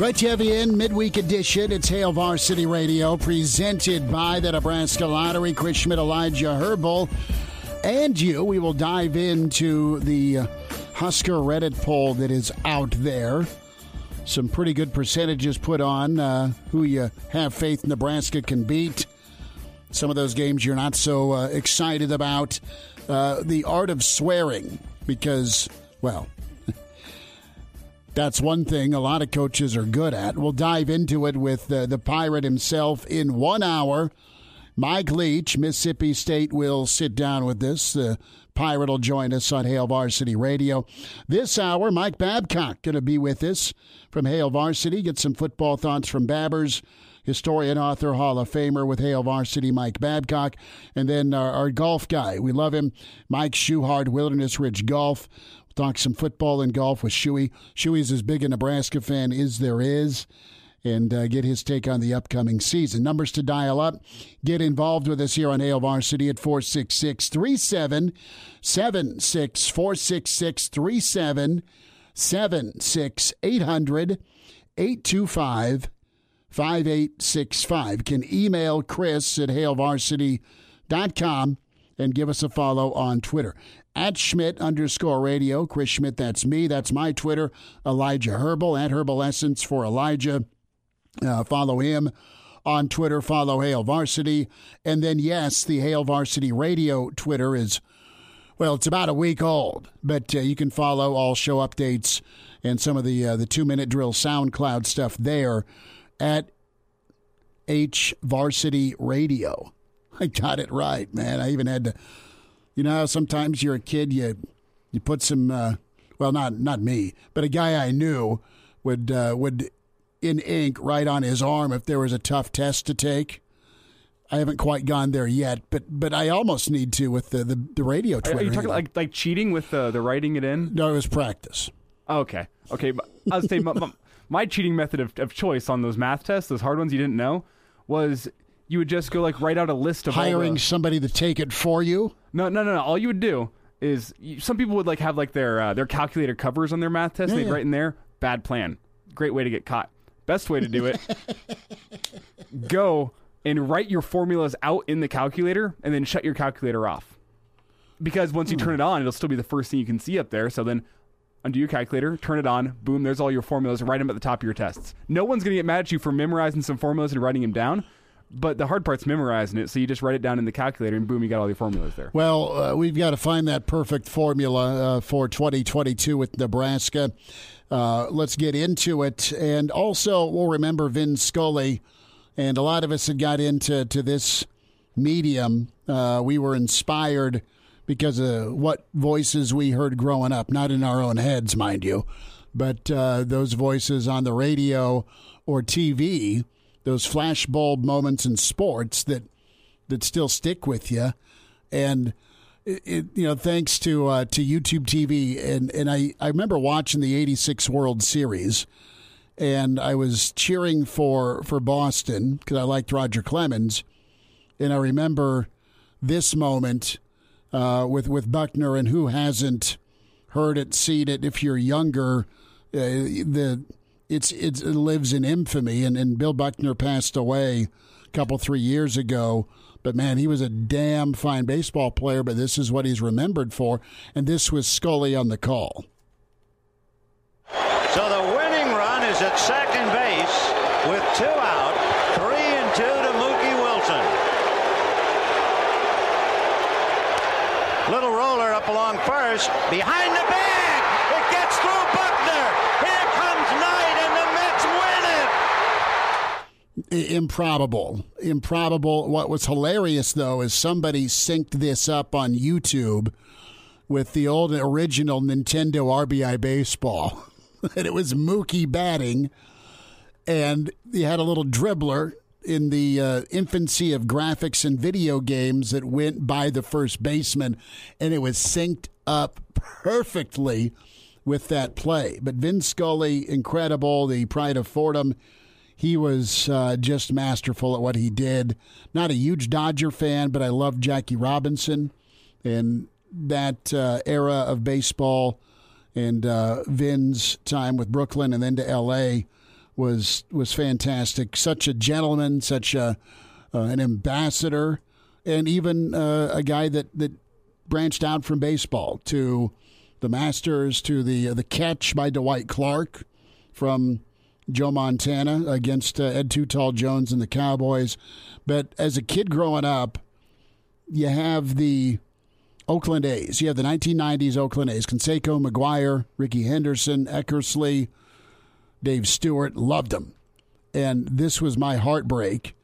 In midweek edition. It's Hail Varsity Radio, presented by the Nebraska Lottery. Chris Schmitz, Elijah Herbal, and you. We will dive into the Husker Reddit poll that is out there. Some pretty good percentages put on uh, who you have faith Nebraska can beat. Some of those games you're not so uh, excited about. Uh, the art of swearing, because, well, that's one thing a lot of coaches are good at. We'll dive into it with uh, the Pirate himself in one hour. Mike Leach, Mississippi State, will sit down with this. The Pirate will join us on Hail Varsity Radio. This hour, Mike Babcock going to be with us from Hail Varsity. Get some football thoughts from Babbers historian, author, Hall of Famer with Hail Varsity, Mike Babcock. And then our, our golf guy. We love him, Mike Schuhart, Wilderness Ridge Golf. Talk some football and golf with Shuey. Shuey's as big a Nebraska fan as there is. And uh, get his take on the upcoming season. Numbers to dial up. Get involved with us here on Hail Varsity at 466 3776 466 3776 800 825 5865. Can email Chris at hailvarsity.com and give us a follow on Twitter. At Schmitz underscore radio. Chris Schmitz, that's me. That's my Twitter. Elijah Herbal at Herbal Essence for Elijah. Uh, follow him on Twitter. Follow Hail Varsity. And then, yes, the Hail Varsity Radio Twitter is, well, it's about a week old, but uh, you can follow all show updates and some of the uh, the two minute drill SoundCloud stuff there at H Varsity Radio. I got it right, man. I even had to, you know, sometimes you're a kid, you you put some, uh, well, not not me, but a guy I knew would uh, would in ink write on his arm if there was a tough test to take. I haven't quite gone there yet, but but I almost need to with the the, the radio. Twitter Are you talking like like cheating with the the writing it in? No, it was practice. Okay, okay. I was saying my, my, my cheating method of, of choice on those math tests, those hard ones you didn't know, was you would just go like write out a list of Hiring the- somebody to take it for you. No, no, no, no. All you would do is you, some people would like have like their uh, their calculator covers on their math test. Yeah, they'd yeah. write in there. Bad plan. Great way to get caught. Best way to do it. go and write your formulas out in the calculator, and then shut your calculator off. Because once you turn it on, it'll still be the first thing you can see up there. So then. Undo your calculator, turn it on, boom, there's all your formulas, write them at the top of your tests. No one's going to get mad at you for memorizing some formulas and writing them down, but the hard part's memorizing it, so you just write it down in the calculator and boom, you got all your formulas there. Well, uh, we've got to find that perfect formula uh, for 2022 with Nebraska. Uh, let's get into it. And also, we'll remember Vin Scully. And a lot of us had got into to this medium. Uh, we were inspired because of what voices we heard growing up, not in our own heads, mind you, but uh, those voices on the radio or TV, those flashbulb moments in sports that that still stick with you. And it, it, you know, thanks to uh, to YouTube TV, and and I I remember watching the '86 World Series, and I was cheering for for Boston because I liked Roger Clemens, and I remember this moment uh, with with Buckner, and who hasn't heard it, seen it? If you're younger, uh, the it's, it lives in infamy. And, and Bill Buckner passed away a couple three years ago. But man, he was a damn fine baseball player. But this is what he's remembered for. And this was Scully on the call. So the winning run is at second base with two out, three and two to Mookie Wilson. Little roller up along first, behind the bag, it gets through. Improbable. Improbable. What was hilarious, though, is somebody synced this up on YouTube with the old original Nintendo RBI baseball. and it was Mookie batting, and he had a little dribbler in the uh, infancy of graphics and video games that went by the first baseman, and it was synced up perfectly with that play. But Vin Scully, incredible, the pride of Fordham. He was uh, just masterful at what he did. Not a huge Dodger fan, but I love Jackie Robinson and that uh, era of baseball and uh, Vin's time with Brooklyn and then to L.A was was fantastic. Such a gentleman, such a uh, an ambassador, and even uh, a guy that that branched out from baseball to the Masters to the uh, the catch by Dwight Clark from Joe Montana against uh, Ed Tall Jones and the Cowboys. But as a kid growing up, you have the Oakland A's. You have the 1990s Oakland A's: Canseco, McGwire, Rickey Henderson, Eckersley. Dave Stewart, loved them. And this was my heartbreak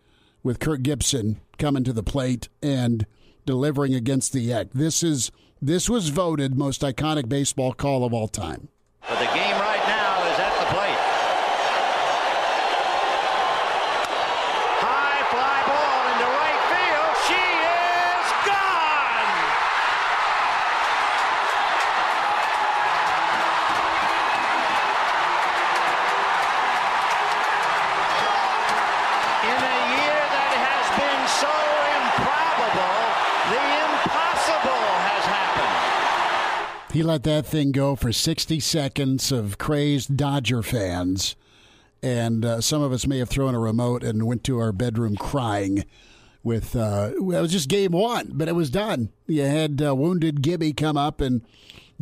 with Kirk Gibson coming to the plate and delivering against the Eck. This is this was voted most iconic baseball call of all time. He let that thing go for 60 seconds of crazed Dodger fans. And uh, some of us may have thrown a remote and went to our bedroom crying with, uh, it was just game one, but it was done. You had uh, Wounded Gibby come up and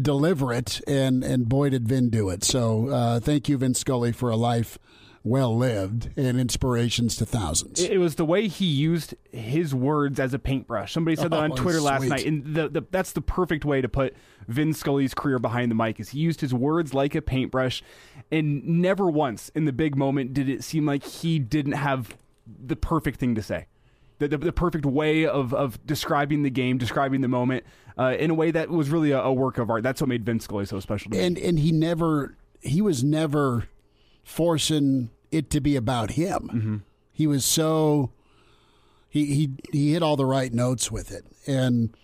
deliver it, and, and boy, did Vin do it. So uh, thank you, Vin Scully, for a life well lived and inspirations to thousands. It, was the way he used his words as a paintbrush. Somebody said that on Oh, Twitter last night, and the, the, that's the perfect way to put Vin Scully's career behind the mic. Is he used his words like a paintbrush, and never once in the big moment did it seem like he didn't have the perfect thing to say. The, the, the perfect way of, of describing the game, describing the moment uh, in a way that was really a, a work of art. That's what made Vin Scully so special to me. and and he never he was never forcing it to be about him. He was so he he he hit all the right notes with it. And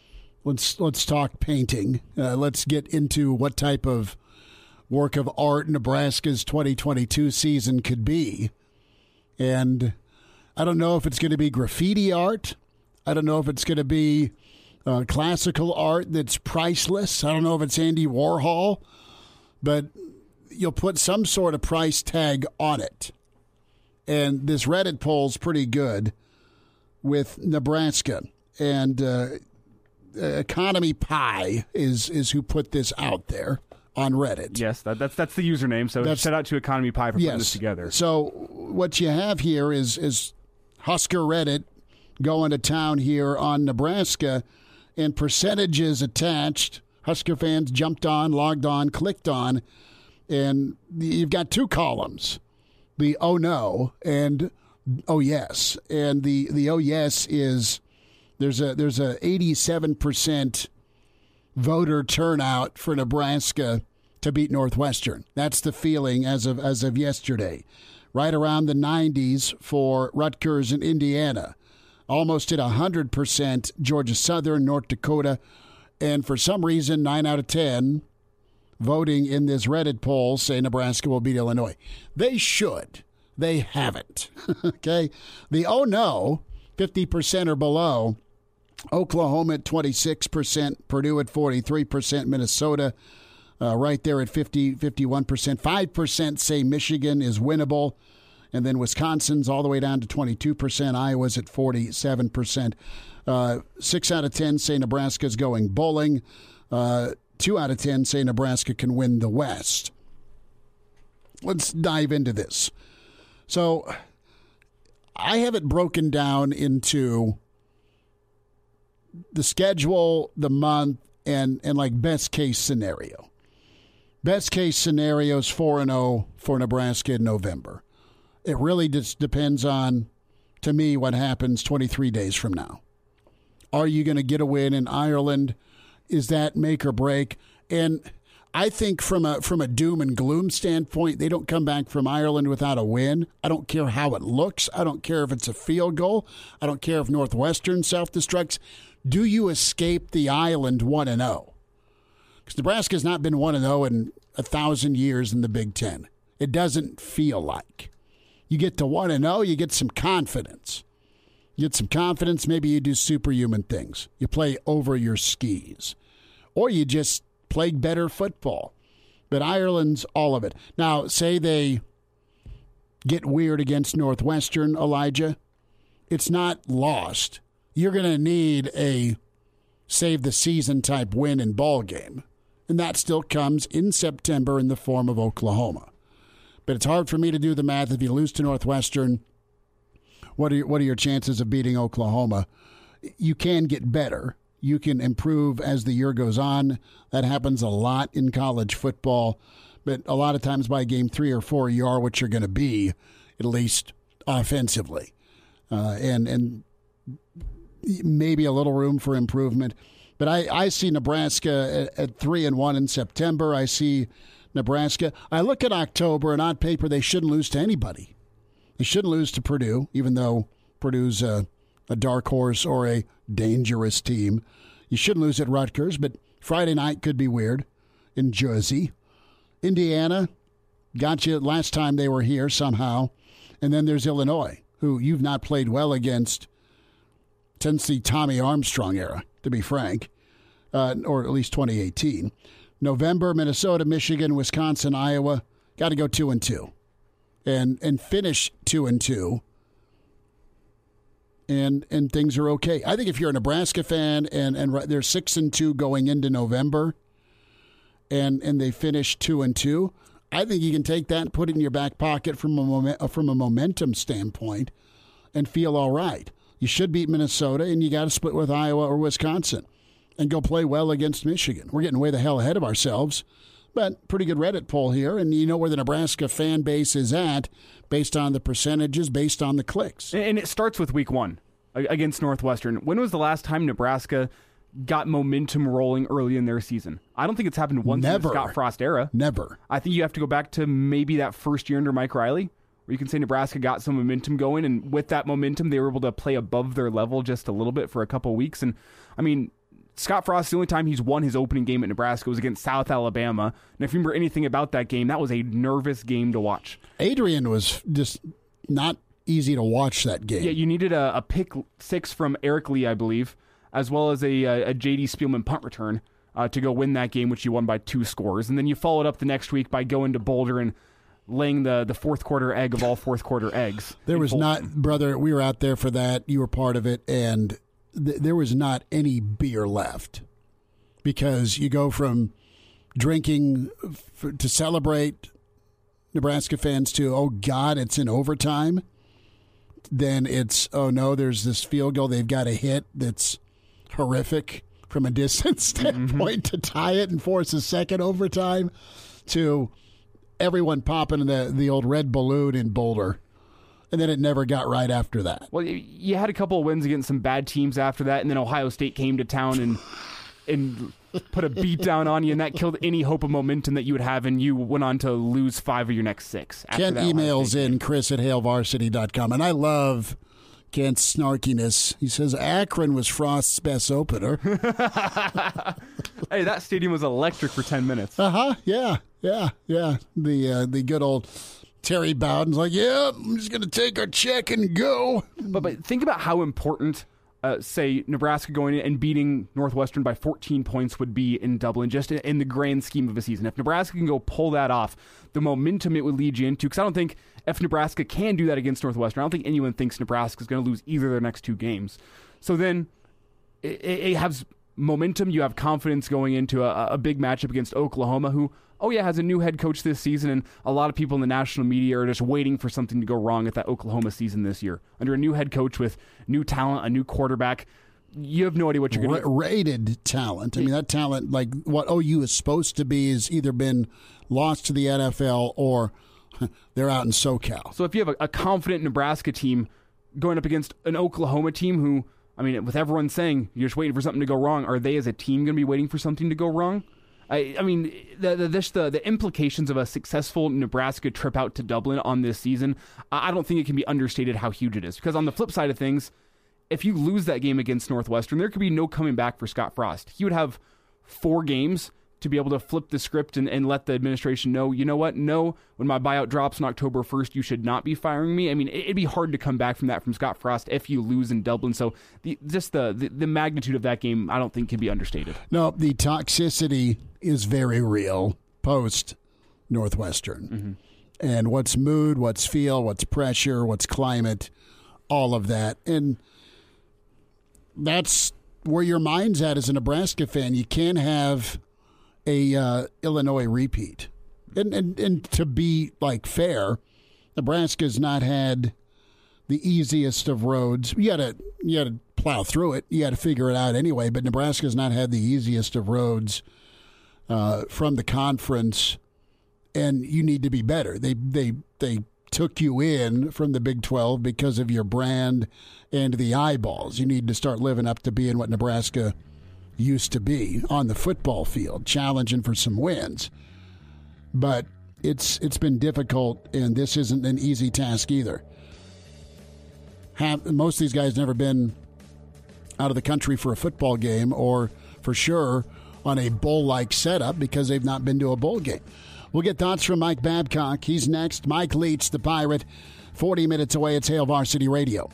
let's let's talk painting. Uh, let's get into what type of work of art Nebraska's 2022 season could be. And I don't know if it's going to be graffiti art. I don't know if it's going to be uh, classical art that's priceless. I don't know if it's Andy Warhol, but you'll put some sort of price tag on it. And this Reddit poll's pretty good with Nebraska. And uh, Economy Pie is, is who put this out there on Reddit. yes, that, that's that's the username. So That's- shout out to Economy Pie for putting this together. So what you have here is is Husker Reddit going to town here on Nebraska, and percentages attached. Husker fans jumped on, logged on, clicked on, and you've got two columns: the oh no and oh yes. And the the oh yes is there's a there's a 87 percent voter turnout for Nebraska to beat Northwestern. That's the feeling as of as of yesterday. Right around the 90s for Rutgers and Indiana. Almost at 100% Georgia Southern, North Dakota, and for some reason 9 out of 10 voting in this Reddit poll say Nebraska will beat Illinois. They should. They haven't. okay? The oh no, 50% or below Oklahoma at 26%, Purdue at 43%, Minnesota uh, right there at 50, 51%. 5% say Michigan is winnable. And then Wisconsin's all the way down to 22%. Iowa's at 47%. Uh, six out of 10 say Nebraska's going bowling. Uh, two out of 10 say Nebraska can win the West. Let's dive into this. So I have it broken down into the schedule, the month, and and like best case scenario. Best case scenario is 4 and 0 for Nebraska in November. It really just depends on to me what happens 23 days from now. Are you going to get a win in Ireland? Is that make or break? And I think from a from a doom and gloom standpoint, they don't come back from Ireland without a win. I don't care how it looks. I don't care if it's a field goal. I don't care if Northwestern self destructs. Do you escape the island one and oh? zero? Because Nebraska has not been one and zero in a thousand years in the Big Ten. It doesn't feel like. You get to one and zero, you get some confidence. You get some confidence. Maybe you do superhuman things. You play over your skis, or you just play better football. But Ireland's all of it. Now, say they get weird against Northwestern, Elijah. It's not lost. You're going to need a save the season type win in ball game. And that still comes in September in the form of Oklahoma. But it's hard for me to do the math if you lose to Northwestern. What are your, what are your chances of beating Oklahoma? You can get better you can improve as the year goes on. That happens a lot in college football, but a lot of times by game three or four, you are what you're going to be, at least offensively, uh, and and maybe a little room for improvement. But I, I see Nebraska at, at three and one in September. I see Nebraska. I look at October, and on paper, they shouldn't lose to anybody. They shouldn't lose to Purdue, even though Purdue's a, a dark horse or a dangerous team. You shouldn't lose at Rutgers, but Friday night could be weird in Jersey. Indiana got you last time they were here somehow. And then there's Illinois, who you've not played well against since the Tommy Armstrong era, to be frank, uh, or at least 2018. November, Minnesota, Michigan, Wisconsin, Iowa. Got to go two and two, and and finish two and two and and things are okay. I think if you're a Nebraska fan and and they're six and two going into November, and and they finish two and two, I think you can take that and put it in your back pocket from a moment, uh, from a momentum standpoint, and feel all right. You should beat Minnesota, and you got to split with Iowa or Wisconsin, and go play well against Michigan. We're getting way the hell ahead of ourselves. But pretty good Reddit poll here, and you know where the Nebraska fan base is at based on the percentages, based on the clicks. And it starts with week one against Northwestern. When was the last time Nebraska got momentum rolling early in their season? I don't think it's happened once Never. in the Scott Frost era. Never. I think you have to go back to maybe that first year under Mike Riley, where you can say Nebraska got some momentum going, and with that momentum, they were able to play above their level just a little bit for a couple weeks. And I mean, Scott Frost, the only time he's won his opening game at Nebraska was against South Alabama. And if you remember anything about that game, that was a nervous game to watch. Adrian was just not easy to watch that game. Yeah, you needed a, a pick six from Eric Lee, I believe, as well as a, a, a J.D. Spielman punt return uh, to go win that game, which you won by two scores. And then you followed up the next week by going to Boulder and laying the, the fourth quarter egg of all fourth quarter eggs. There was Boulder. not, brother, we were out there for that. You were part of it, and th- there was not any beer left because you go from drinking f- to celebrate Nebraska fans to, oh God, it's in overtime. Then it's, oh no, there's this field goal they've got to hit that's horrific from a distance standpoint mm-hmm. to tie it and force a second overtime to everyone popping the, the old red balloon in Boulder and then it never got right after that. Well, you had a couple of wins against some bad teams after that, and then Ohio State came to town and and put a beat down on you, and that killed any hope of momentum that you would have, and you went on to lose five of your next six. Kent emails in Chris at HailVarsity.com, and I love Kent's snarkiness. He says Akron was Frost's best opener. hey, that stadium was electric for 10 minutes. Uh huh. Yeah. Yeah. Yeah. The, uh, the good old Terry Bowden's like, yeah, I'm just going to take our check and go. But, but think about how important uh, say Nebraska going in and beating Northwestern by 14 points would be in Dublin, just in the grand scheme of a season. If Nebraska can go pull that off, the momentum it would lead you into, because I don't think if Nebraska can do that against Northwestern, I don't think anyone thinks Nebraska is going to lose either of their next two games. So then it, it has momentum. You have confidence going into a, a big matchup against Oklahoma, who oh yeah, has a new head coach this season, and a lot of people in the national media are just waiting for something to go wrong at that Oklahoma season this year. Under a new head coach with new talent, a new quarterback, you have no idea what you're going to Ra- rated talent. I mean, that talent, like what OU is supposed to be, has either been lost to the NFL or they're out in SoCal. So if you have a, a confident Nebraska team going up against an Oklahoma team who, I mean, with everyone saying you're just waiting for something to go wrong, are they as a team going to be waiting for something to go wrong? I, I mean, the, the, this, the the implications of a successful Nebraska trip out to Dublin on this season, I don't think it can be understated how huge it is. Because on the flip side of things, if you lose that game against Northwestern, there could be no coming back for Scott Frost. He would have four games to be able to flip the script and, and let the administration know, you know what? No, when my buyout drops on October 1st, you should not be firing me. I mean, it'd be hard to come back from that from Scott Frost if you lose in Dublin. So the, just the, the, the magnitude of that game, I don't think can be understated. No, the toxicity is very real post Northwestern. And what's mood, what's feel, what's pressure, what's climate, all of that. And that's where your mind's at as a Nebraska fan. You can't have a uh, Illinois repeat. And, and and to be like fair, Nebraska's not had the easiest of roads. You gotta you gotta plow through it. You gotta figure it out anyway. But Nebraska's not had the easiest of roads uh, from the conference, and you need to be better. They they they took you in from the Big Twelve because of your brand and the eyeballs. You need to start living up to being what Nebraska used to be on the football field, challenging for some wins. But it's it's been difficult, and this isn't an easy task either. Have most of these guys never been out of the country for a football game, or for sure on a bowl-like setup because they've not been to a bowl game. We'll get thoughts from Mike Babcock. He's next. Mike Leach, the Pirate. Forty minutes away. It's Hail Varsity Radio.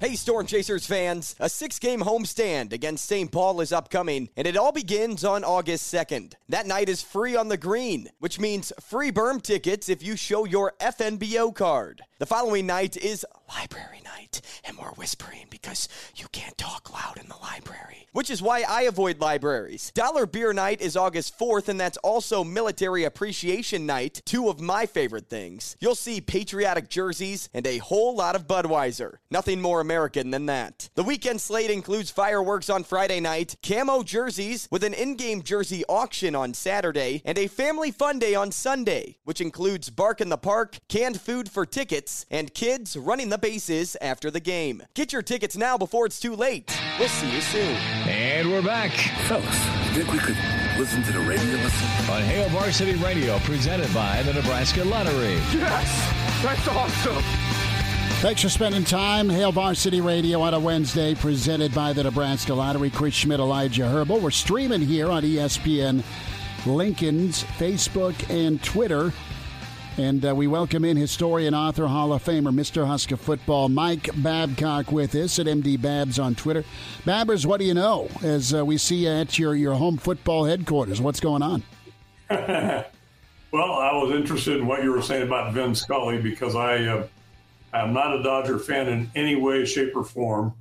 Hey, Storm Chasers fans! A six game homestand against St. Paul is upcoming, and it all begins on August 2nd. That night is free on the green, which means free berm tickets if you show your FNBO card. The following night is library night, and more whispering because you can't talk loud in the library, which is why I avoid libraries. Dollar Beer Night is August 4th, and that's also Military Appreciation Night, two of my favorite things. You'll see patriotic jerseys and a whole lot of Budweiser. Nothing more American than that. The weekend slate includes fireworks on Friday night, camo jerseys with an in game jersey auction on Saturday, and a family fun day on Sunday, which includes Bark in the Park, canned food for tickets, and kids running the bases after the game. Get your tickets now before it's too late. We'll see you soon. And we're back Fellas, think we could listen to the radio listen? on Hail Varsity Radio, presented by the Nebraska Lottery. Yes! That's awesome! Thanks for spending time. Hail Varsity Radio on a Wednesday, presented by the Nebraska Lottery. Chris Schmitz, Elijah Herbal. We're streaming here on ESPN Lincoln's Facebook and Twitter. And uh, we welcome in historian, author, Hall of Famer, Mr. Husker Football, Mike Babcock with us at MD Babs on Twitter. Babbers, what do you know as uh, we see you at your, your home football headquarters? What's going on? Well, I was interested in what you were saying about Vin Scully because I uh, am not a Dodger fan in any way, shape, or form.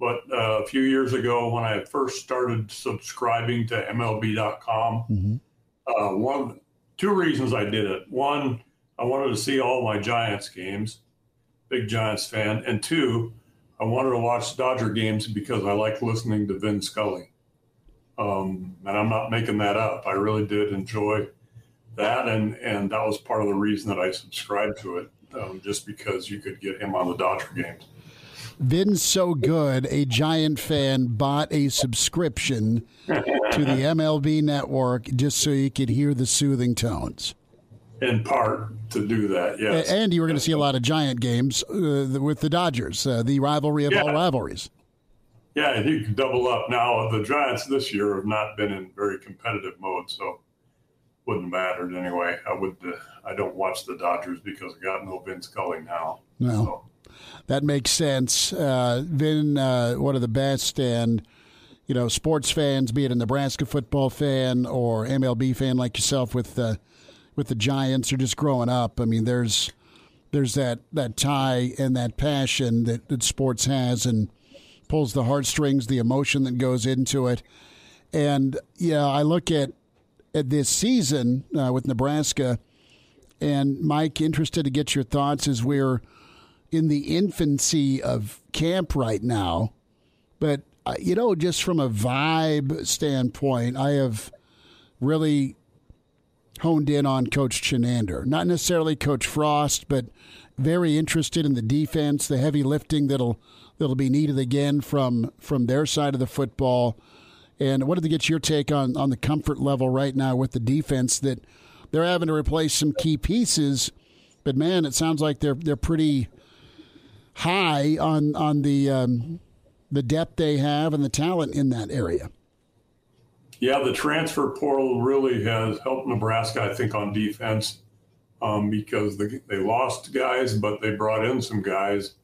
But uh, a few years ago, when I first started subscribing to MLB.com, uh, one, two reasons I did it. One, I wanted to see all my Giants games, big Giants fan, and two, I wanted to watch Dodger games because I like listening to Vin Scully. Um, and I'm not making that up. I really did enjoy that, and and that was part of the reason that I subscribed to it, um, just because you could get him on the Dodger games. Vin's so good, a Giant fan bought a subscription to the MLB network just so you could hear the soothing tones. In part to do that, yes. And you were going to see a lot of Giant games uh, with the Dodgers, uh, the rivalry of all rivalries. Yeah, you can double up. Now the Giants this year have not been in very competitive mode, so wouldn't matter anyway. I would. Uh, I don't watch the Dodgers because I got no Vin Scully now. No. So, That makes sense. Uh, Vin, uh, one of the best, and you know, sports fans, be it a Nebraska football fan or MLB fan like yourself with the with the Giants, or just growing up. I mean, there's there's that that tie and that passion that, that sports has, and pulls the heartstrings, the emotion that goes into it. And yeah, I look at at this season uh, with Nebraska, and Mike, interested to get your thoughts as we're in the infancy of camp right now. But, uh, you know, just from a vibe standpoint, I have really honed in on Coach Chinander. Not necessarily Coach Frost, but very interested in the defense, the heavy lifting that'll that'll be needed again from from their side of the football. And I wanted to get your take on on the comfort level right now with the defense that they're having to replace some key pieces. But man, it sounds like they're they're pretty high on on the um, the depth they have and the talent in that area. Yeah, the transfer portal really has helped Nebraska, I think, on defense um, because the, they lost guys, but they brought in some guys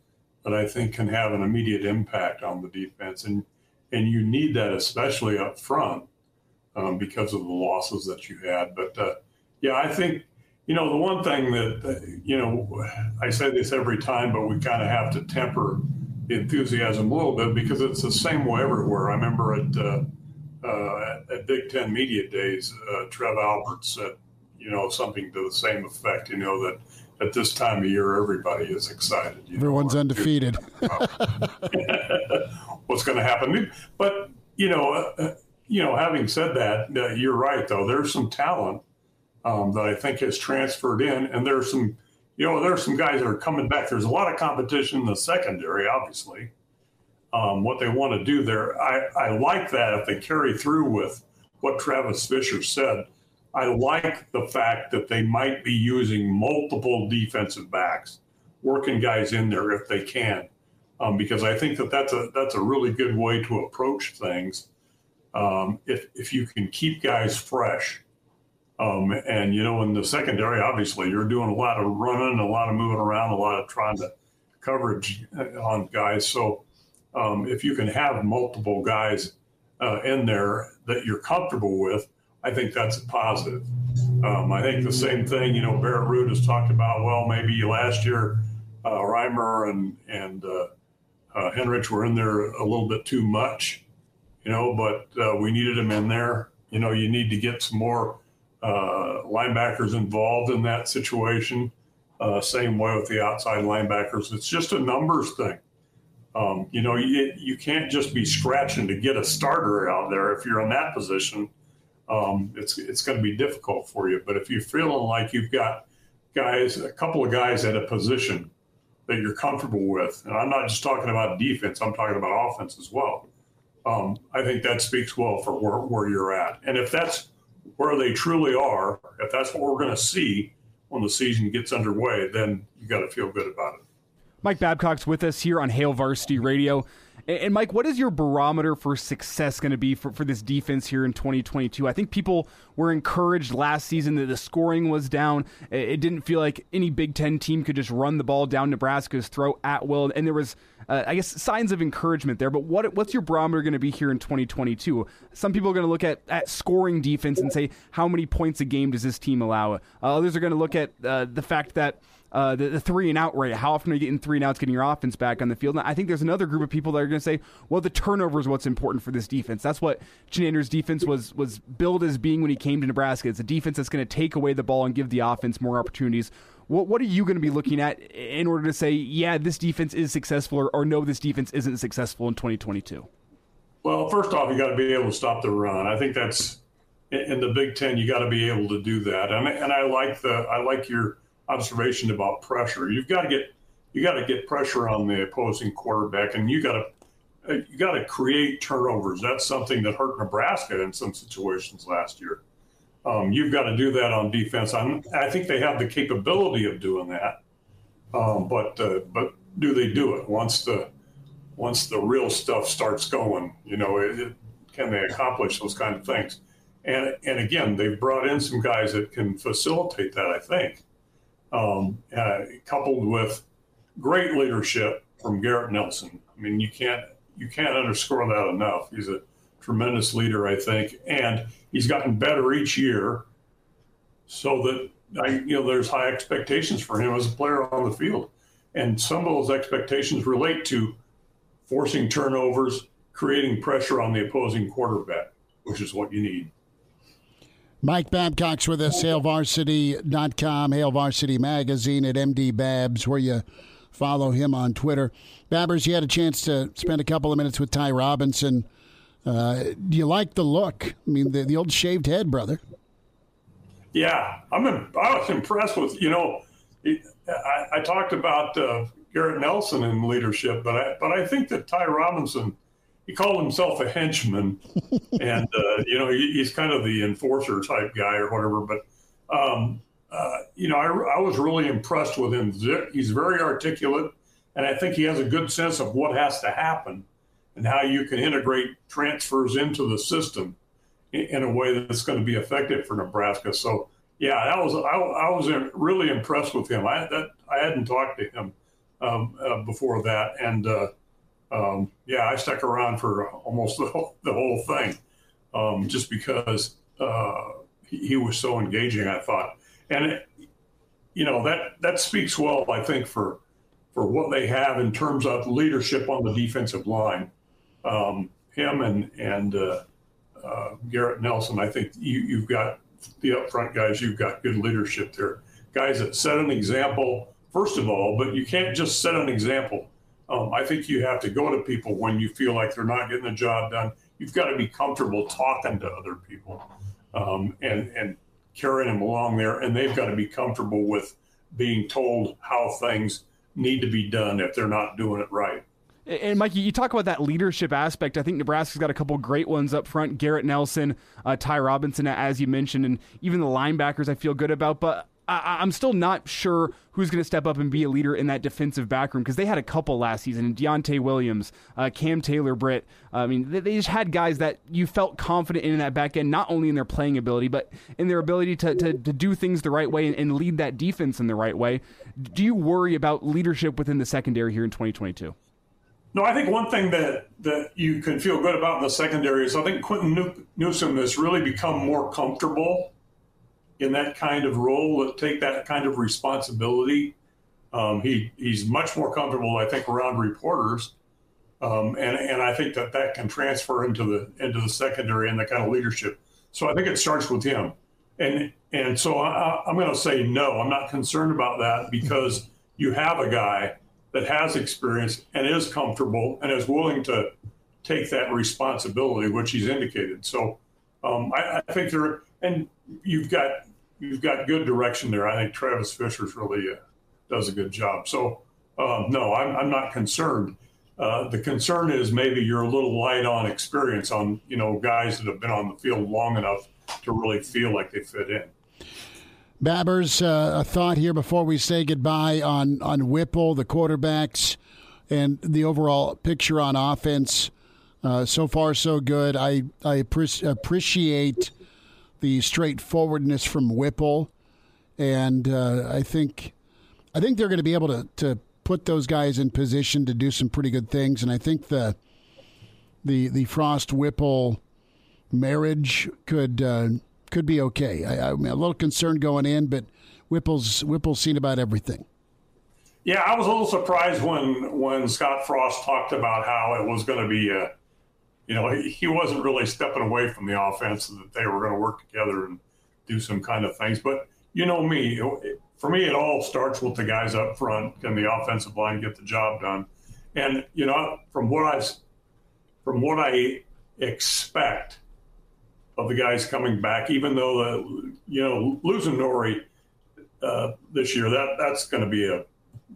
that I think can have an immediate impact on the defense. And and you need that especially up front um, because of the losses that you had. But uh, yeah, I think you know the one thing that uh, you know I say this every time, but we kind of have to temper the enthusiasm a little bit because it's the same way everywhere. I remember at uh, uh, at Big Ten Media Days, uh, Trev Albert said, you know, something to the same effect. You know that at this time of year, everybody is excited. Everyone's know, undefeated. what's going to happen? But you know, uh, you know, having said that, uh, you're right. Though there's some talent um, that I think has transferred in, and there's some, you know, there's some guys that are coming back. There's a lot of competition in the secondary, obviously. Um, what they want to do there, I, I like that if they carry through with what Travis Fisher said I like the fact that they might be using multiple defensive backs, working guys in there if they can, um, because I think that that's a that's a really good way to approach things. Um, if if you can keep guys fresh, um, and you know in the secondary, obviously you're doing a lot of running, a lot of moving around, a lot of trying to coverage uh, on guys. So um, if you can have multiple guys uh, in there that you're comfortable with I think that's a positive. Um, I think the same thing, you know, Barrett Ruud has talked about, well, maybe last year uh, Reimer and, and uh, uh, Henrich were in there a little bit too much, you know, but uh, we needed them in there. You know, you need to get some more uh, linebackers involved in that situation. Uh, same way with the outside linebackers. It's just a numbers thing. Um, you know, you, you can't just be scratching to get a starter out there if you're in that position um, it's it's going to be difficult for you. But if you're feeling like you've got guys, a couple of guys at a position that you're comfortable with, and I'm not just talking about defense, I'm talking about offense as well. Um, I think that speaks well for where, where you're at. And if that's where they truly are, if that's what we're going to see when the season gets underway, then you got to feel good about it. Mike Babcock's with us here on Hail Varsity Radio. And, Mike, what is your barometer for success going to be for, for this defense here in 2022? I think people were encouraged last season that the scoring was down. It didn't feel like any Big Ten team could just run the ball down Nebraska's throat at will. And there was, uh, I guess, signs of encouragement there. But what what's your barometer going to be here in 2022? Some people are going to look at, at scoring defense and say, how many points a game does this team allow? Uh, others are going to look at uh, the fact that uh, the, the, three and out rate. How often are you getting three and outs, getting your offense back on the field? And I think there's another group of people that are going to say, well, the turnover is what's important for this defense. That's what Chinander's defense was was billed as being when he came to Nebraska. It's a defense that's going to take away the ball and give the offense more opportunities. What what are you going to be looking at in order to say, yeah, this defense is successful, or, or no, this defense isn't successful in 2022? Well, first off, you got to be able to stop the run. I think that's in the Big Ten. You got to be able to do that, and and I like the I like your observation about pressure. You've got to get you got to get pressure on the opposing quarterback, and you got to you got to create turnovers. That's something that hurt Nebraska in some situations last year. Um, you've got to do that on defense. I'm, i think they have the capability of doing that, um, but uh, but do they do it once the once the real stuff starts going? You know, it, it, can they accomplish those kind of things? And and again, they've brought in some guys that can facilitate that. I think um, uh, coupled with great leadership from Garrett Nelson. I mean, you can't you can't underscore that enough. He's a tremendous leader, I think, and he's gotten better each year. So that I, you know, there's high expectations for him as a player on the field, and some of those expectations relate to forcing turnovers, creating pressure on the opposing quarterback, which is what you need. Mike Babcock's with us, HailVarsity.com, Hail Varsity Magazine at MD Babs, where you Follow him on Twitter. Babbers, you had a chance to spend a couple of minutes with Ty Robinson. Uh, do you like the look? I mean, the, the old shaved head, brother. Yeah, I'm. I was impressed with. You know, I, I talked about uh, Garrett Nelson in leadership, but I but I think that Ty Robinson, he called himself a henchman, and uh, you know he, he's kind of the enforcer type guy or whatever. But um, uh, you know, I, I was really impressed with him. He's very articulate, and I think he has a good sense of what has to happen and how you can integrate transfers into the system in, in a way that's going to be effective for Nebraska. So yeah, that was I, I was really impressed with him. I that I hadn't talked to him um, uh, before that, and uh, um, yeah, I stuck around for almost the whole, the whole thing, um, just because uh, he, he, was so engaging. I thought, and it, you know that that speaks well, I think, for for what they have in terms of leadership on the defensive line. Um, him and and uh, uh, Garrett Nelson, I think you, you've got the upfront guys, you've got good leadership there. Guys that set an example, first of all, but you can't just set an example. Um, I think you have to go to people when you feel like they're not getting the job done. You've got to be comfortable talking to other people um, and, and carrying them along there. And they've got to be comfortable with being told how things need to be done if they're not doing it right. And Mikey, you talk about that leadership aspect. I think Nebraska's got a couple great ones up front. Garrett Nelson, uh, Ty Robinson, as you mentioned, and even the linebackers I feel good about. But I, am still not sure who's going to step up and be a leader in that defensive backroom because they had a couple last season. Deontai Williams, uh, Cam Taylor Britt. Uh, I mean, they, they, just had guys that you felt confident in, in that back end, not only in their playing ability, but in their ability to, to, to do things the right way and, and lead that defense in the right way. Do you worry about leadership within the secondary here in 2022? No, I think one thing that, that you can feel good about in the secondary is I think Quinton Newsome has really become more comfortable in that kind of role, that take that kind of responsibility. Um, he he's much more comfortable, I think, around reporters, um, and and I think that that can transfer into the into the secondary and the kind of leadership. So I think it starts with him, and and so I, I'm going to say no. I'm not concerned about that because you have a guy that has experience and is comfortable and is willing to take that responsibility, which he's indicated. So um, I, I, think there, and you've got you've got good direction there. I think Travis Fisher's really uh, does a good job. So um, no, I'm, I'm not concerned. Uh, the concern is maybe you're a little light on experience on you know guys that have been on the field long enough to really feel like they fit in. Babbers, uh, a thought here before we say goodbye on, on Whipple, the quarterbacks, and the overall picture on offense. Uh, so far, so good. I, I appreciate the straightforwardness from Whipple, and uh, I think I think they're going to be able to, to put those guys in position to do some pretty good things. And I think the the the Frost Whipple marriage could uh, could be okay. I, am a little concerned going in, but Whipple's Whipple's seen about everything. Yeah, I was a little surprised when when Scott Frost talked about how it was going to be a, you know, he, wasn't really stepping away from the offense that they were going to work together and do some kind of things. But you know me, for me, it all starts with the guys up front. Can the offensive line get the job done? And you know, from what I from what I expect of the guys coming back, even though the you know losing Nori uh, this year that that's going to be a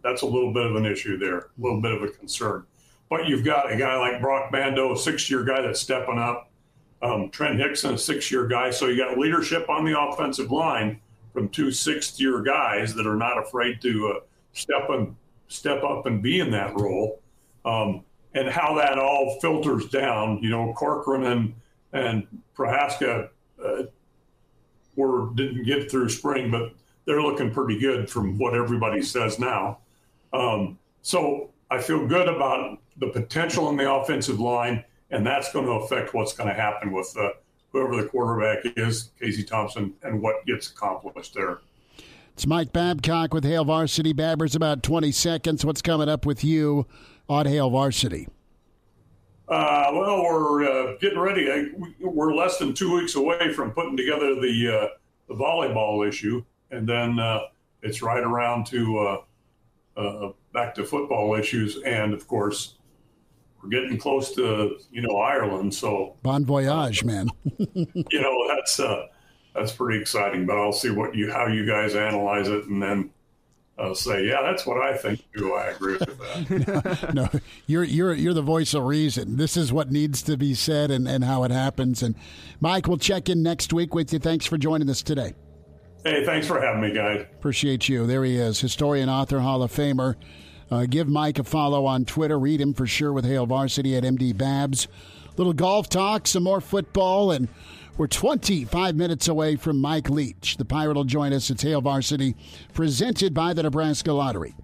that's a little bit of an issue there, a little bit of a concern. But you've got a guy like Brock Bando, a six-year guy that's stepping up. Um, Trent Hixson, a six-year guy. So you got leadership on the offensive line from two six-year guys that are not afraid to uh, step and step up and be in that role. Um, and how that all filters down, you know, Corcoran and and Prochazka uh, were didn't get through spring, but they're looking pretty good from what everybody says now. Um, so I feel good about the potential in the offensive line, and that's going to affect what's going to happen with uh, whoever the quarterback is, Casey Thompson, and what gets accomplished there. It's Mike Babcock with Hail Varsity. Babbers, about 20 seconds. What's coming up with you on Hail Varsity? Uh, well, we're uh, getting ready. We're less than two weeks away from putting together the uh, the volleyball issue, and then uh, it's right around to uh, uh, back to football issues, and of course, we're getting close to you know Ireland, so bon voyage, man. you know that's uh, that's pretty exciting. But I'll see what you how you guys analyze it, and then uh, say, yeah, that's what I think too. I agree with that. no, you're you're you're the voice of reason. This is what needs to be said and, and how it happens. And Mike, we'll check in next week with you. Thanks for joining us today. Hey, thanks for having me, guys. Appreciate you. There he is, historian, author, Hall of Famer. Uh, give Mike a follow on Twitter. Read him for sure with Hail Varsity at MD Babs. Little golf talk, some more football, and we're 25 minutes away from Mike Leach. The Pirate will join us at Hail Varsity, presented by the Nebraska Lottery.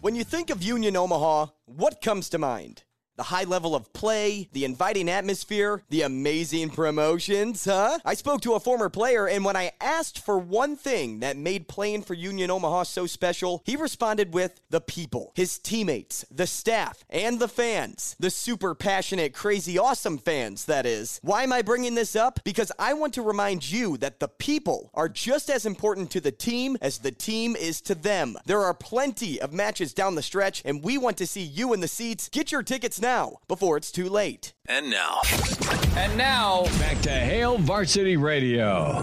When you think of Union Omaha, what comes to mind? The high level of play, the inviting atmosphere, the amazing promotions, huh? I spoke to a former player, and when I asked for one thing that made playing for Union Omaha so special, he responded with the people, his teammates, the staff, and the fans. The super passionate, crazy, awesome fans, that is. Why am I bringing this up? Because I want to remind you that the people are just as important to the team as the team is to them. There are plenty of matches down the stretch, and we want to see you in the seats. Get your tickets now before it's too late. And now. And now, back to Hail Varsity Radio.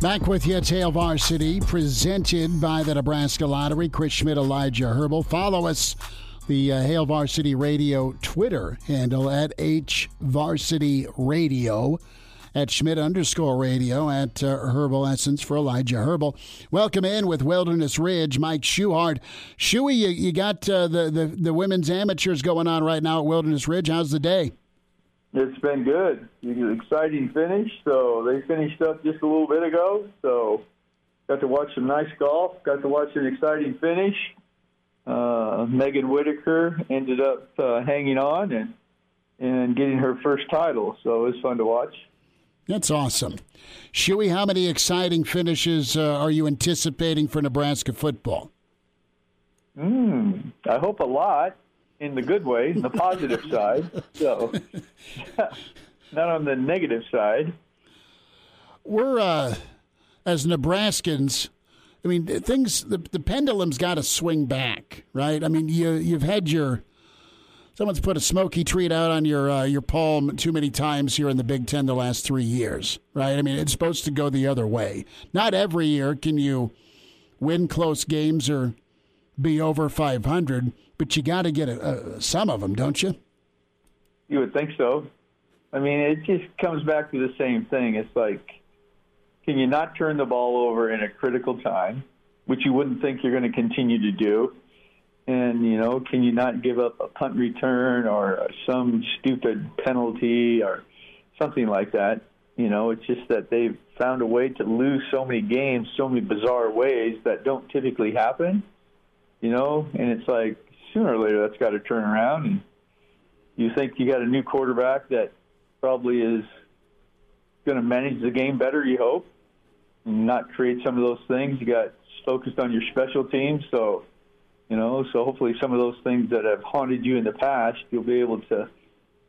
Back with you at Hail Varsity, presented by the Nebraska Lottery. Chris Schmitz, Elijah Herbal. Follow us, the uh, Hail Varsity Radio Twitter handle at H Varsity Radio at Schmitz underscore radio at uh, Herbal Essence for Elijah Herbal. Welcome in with Wilderness Ridge, Mike Schuhart. Shuey, you, you got uh, the, the, the women's amateurs going on right now at Wilderness Ridge. How's the day? It's been good. Exciting finish. So they finished up just a little bit ago. So got to watch some nice golf. Got to watch an exciting finish. Uh, Megan Whitaker ended up uh, hanging on and and getting her first title. So it was fun to watch. That's awesome. Shuey, how many exciting finishes uh, are you anticipating for Nebraska football? Mm, I hope a lot in the good way, in the positive side. So, not on the negative side. We're, uh, as Nebraskans, I mean, things, the, the pendulum's got to swing back, right? I mean, you, you've had your someone's put a smoky treat out on your uh, your palm too many times here in the Big Ten the last three years, right? I mean, it's supposed to go the other way. Not every year can you win close games or be over 500, but you got to get a, a, some of them, don't you? You would think so. I mean, it just comes back to the same thing. It's like, can you not turn the ball over in a critical time, which you wouldn't think you're going to continue to do? And you know, can you not give up a punt return or some stupid penalty or something like that? You know, it's just that they've found a way to lose so many games, so many bizarre ways that don't typically happen. You know, and it's like sooner or later that's got to turn around, and you think you got a new quarterback that probably is going to manage the game better. You hope, and not create some of those things. You got focused on your special teams, so you know, so hopefully some of those things that have haunted you in the past, you'll be able to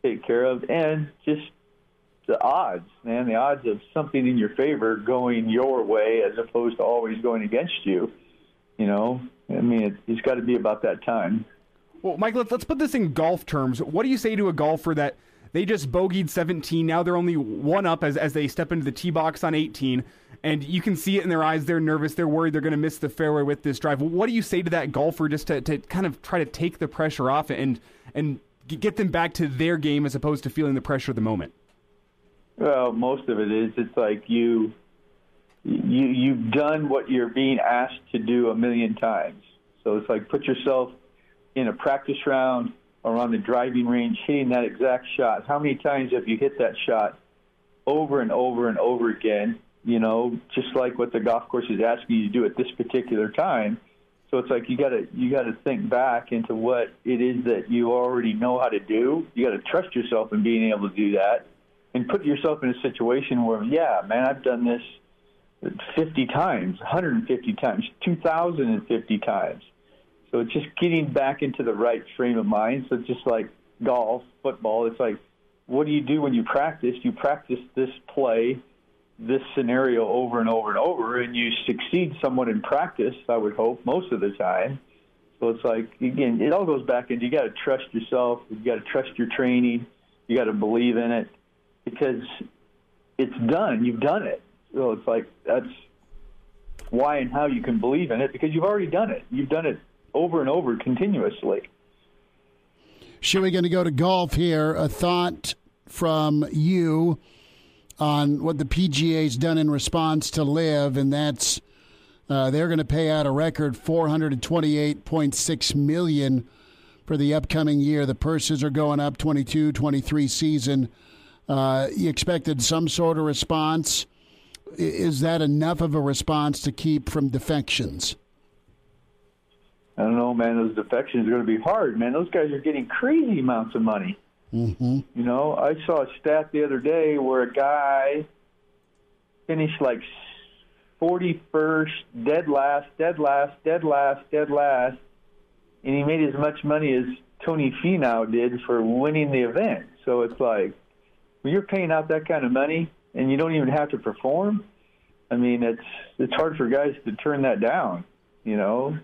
take care of. And just the odds, man, the odds of something in your favor going your way as opposed to always going against you. You know, I mean, it, it's got to be about that time. Well, Mike, let's, let's put this in golf terms. What do you say to a golfer that they just bogeyed 17? Now they're only one up as, as they step into the tee box on 18 and you can see it in their eyes. They're nervous. They're worried they're going to miss the fairway with this drive. What do you say to that golfer just to, to kind of try to take the pressure off and and get them back to their game as opposed to feeling the pressure of the moment? Well, most of it is it's like you you you've done what you're being asked to do a million times. So it's like put yourself in a practice round or on the driving range hitting that exact shot. How many times have you hit that shot over and over and over again? you know, just like what the golf course is asking you to do at this particular time. So it's like you got to you got to think back into what it is that you already know how to do. You got to trust yourself in being able to do that, and put yourself in a situation where, yeah, man, I've done this 50 times, 150 times, 2,050 times. So it's just getting back into the right frame of mind. So just like golf, football. It's like, what do you do when you practice? You practice this play this scenario over and over and over, and you succeed somewhat in practice, I would hope, most of the time. So it's like again, it all goes back into you got to trust yourself, you got to trust your training, you got to believe in it because it's done. You've done it. So it's like that's why and how you can believe in it because you've already done it. You've done it over and over continuously. Should we're going to go to golf here? A thought from you on what the PGA's done in response to LIV, and that's uh, they're going to pay out a record 428.6 million for the upcoming year. The purses are going up 22, 23 season. Uh, you expected some sort of response. Is that enough of a response to keep from defections? I don't know, man. Those defections are going to be hard, man. Those guys are getting crazy amounts of money. Mm-hmm. You know, I saw a stat the other day where a guy finished like 41st, dead last, dead last, dead last, dead last, and he made as much money as Tony Finau did for winning the event. So it's like, when you're paying out that kind of money and you don't even have to perform, I mean, it's it's hard for guys to turn that down, you know.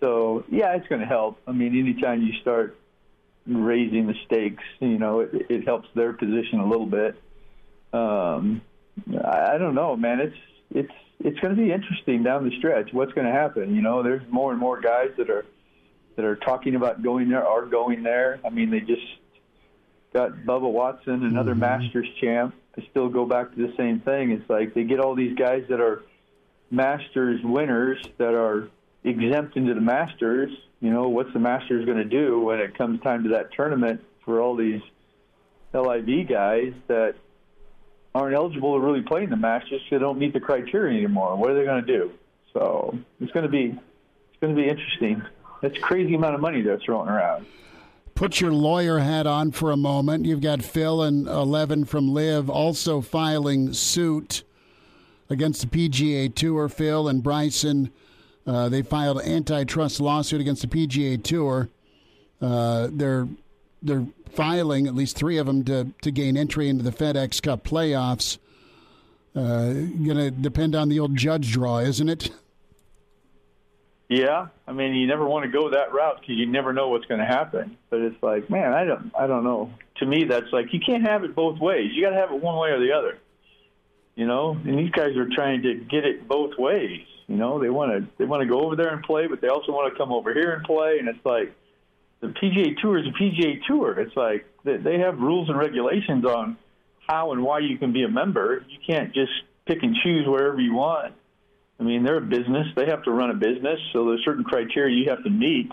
So yeah, it's going to help. I mean, anytime you start raising the stakes, you know, it, it helps their position a little bit. Um, I, I don't know, man. It's it's it's going to be interesting down the stretch. What's going to happen? You know, there's more and more guys that are that are talking about going there, are going there. I mean, they just got Bubba Watson, another mm-hmm. Masters champ. I still go back to the same thing. It's like they get all these guys that are Masters winners that are exempt into the Masters. You know, what's the Masters going to do when it comes time to that tournament for all these LIV guys that aren't eligible to really play in the Masters because they don't meet the criteria anymore? What are they going to do? So it's going to be it's going to be interesting. That's crazy amount of money they're throwing around. Put your lawyer hat on for a moment. You've got Phil and Eleven from LIV also filing suit against the PGA Tour. Phil and Bryson uh, they filed an antitrust lawsuit against the PGA Tour. Uh, they're they're filing at least three of them to to gain entry into the FedEx Cup playoffs. Uh, Going to depend on the old judge draw, isn't it? Yeah, I mean, you never want to go that route because you never know what's going to happen. But it's like, man, I don't, I don't know. To me, that's like you can't have it both ways. You got to have it one way or the other. You know, and these guys are trying to get it both ways. You know, they want to they want to go over there and play, but they also want to come over here and play. And it's like the PGA Tour is a PGA Tour. It's like they have rules and regulations on how and why you can be a member. You can't just pick and choose wherever you want. I mean, they're a business; they have to run a business, so there's certain criteria you have to meet.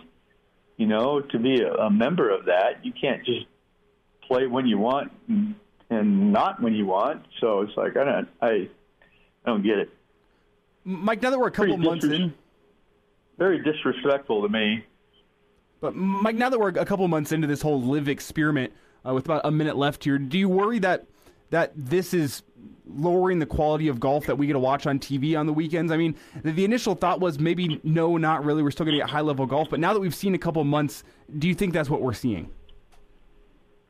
You know, to be a, a member of that, you can't just play when you want and, and not when you want. So it's like I don't, I, I don't get it. Mike, now that we're a couple months in, very disrespectful to me. But Mike, now that we're a couple months into this whole LIV experiment, uh, with about a minute left here, do you worry that that this is lowering the quality of golf that we get to watch on TV on the weekends? I mean, the, the initial thought was maybe no, not really. We're still going to get high level golf, but now that we've seen a couple months, do you think that's what we're seeing?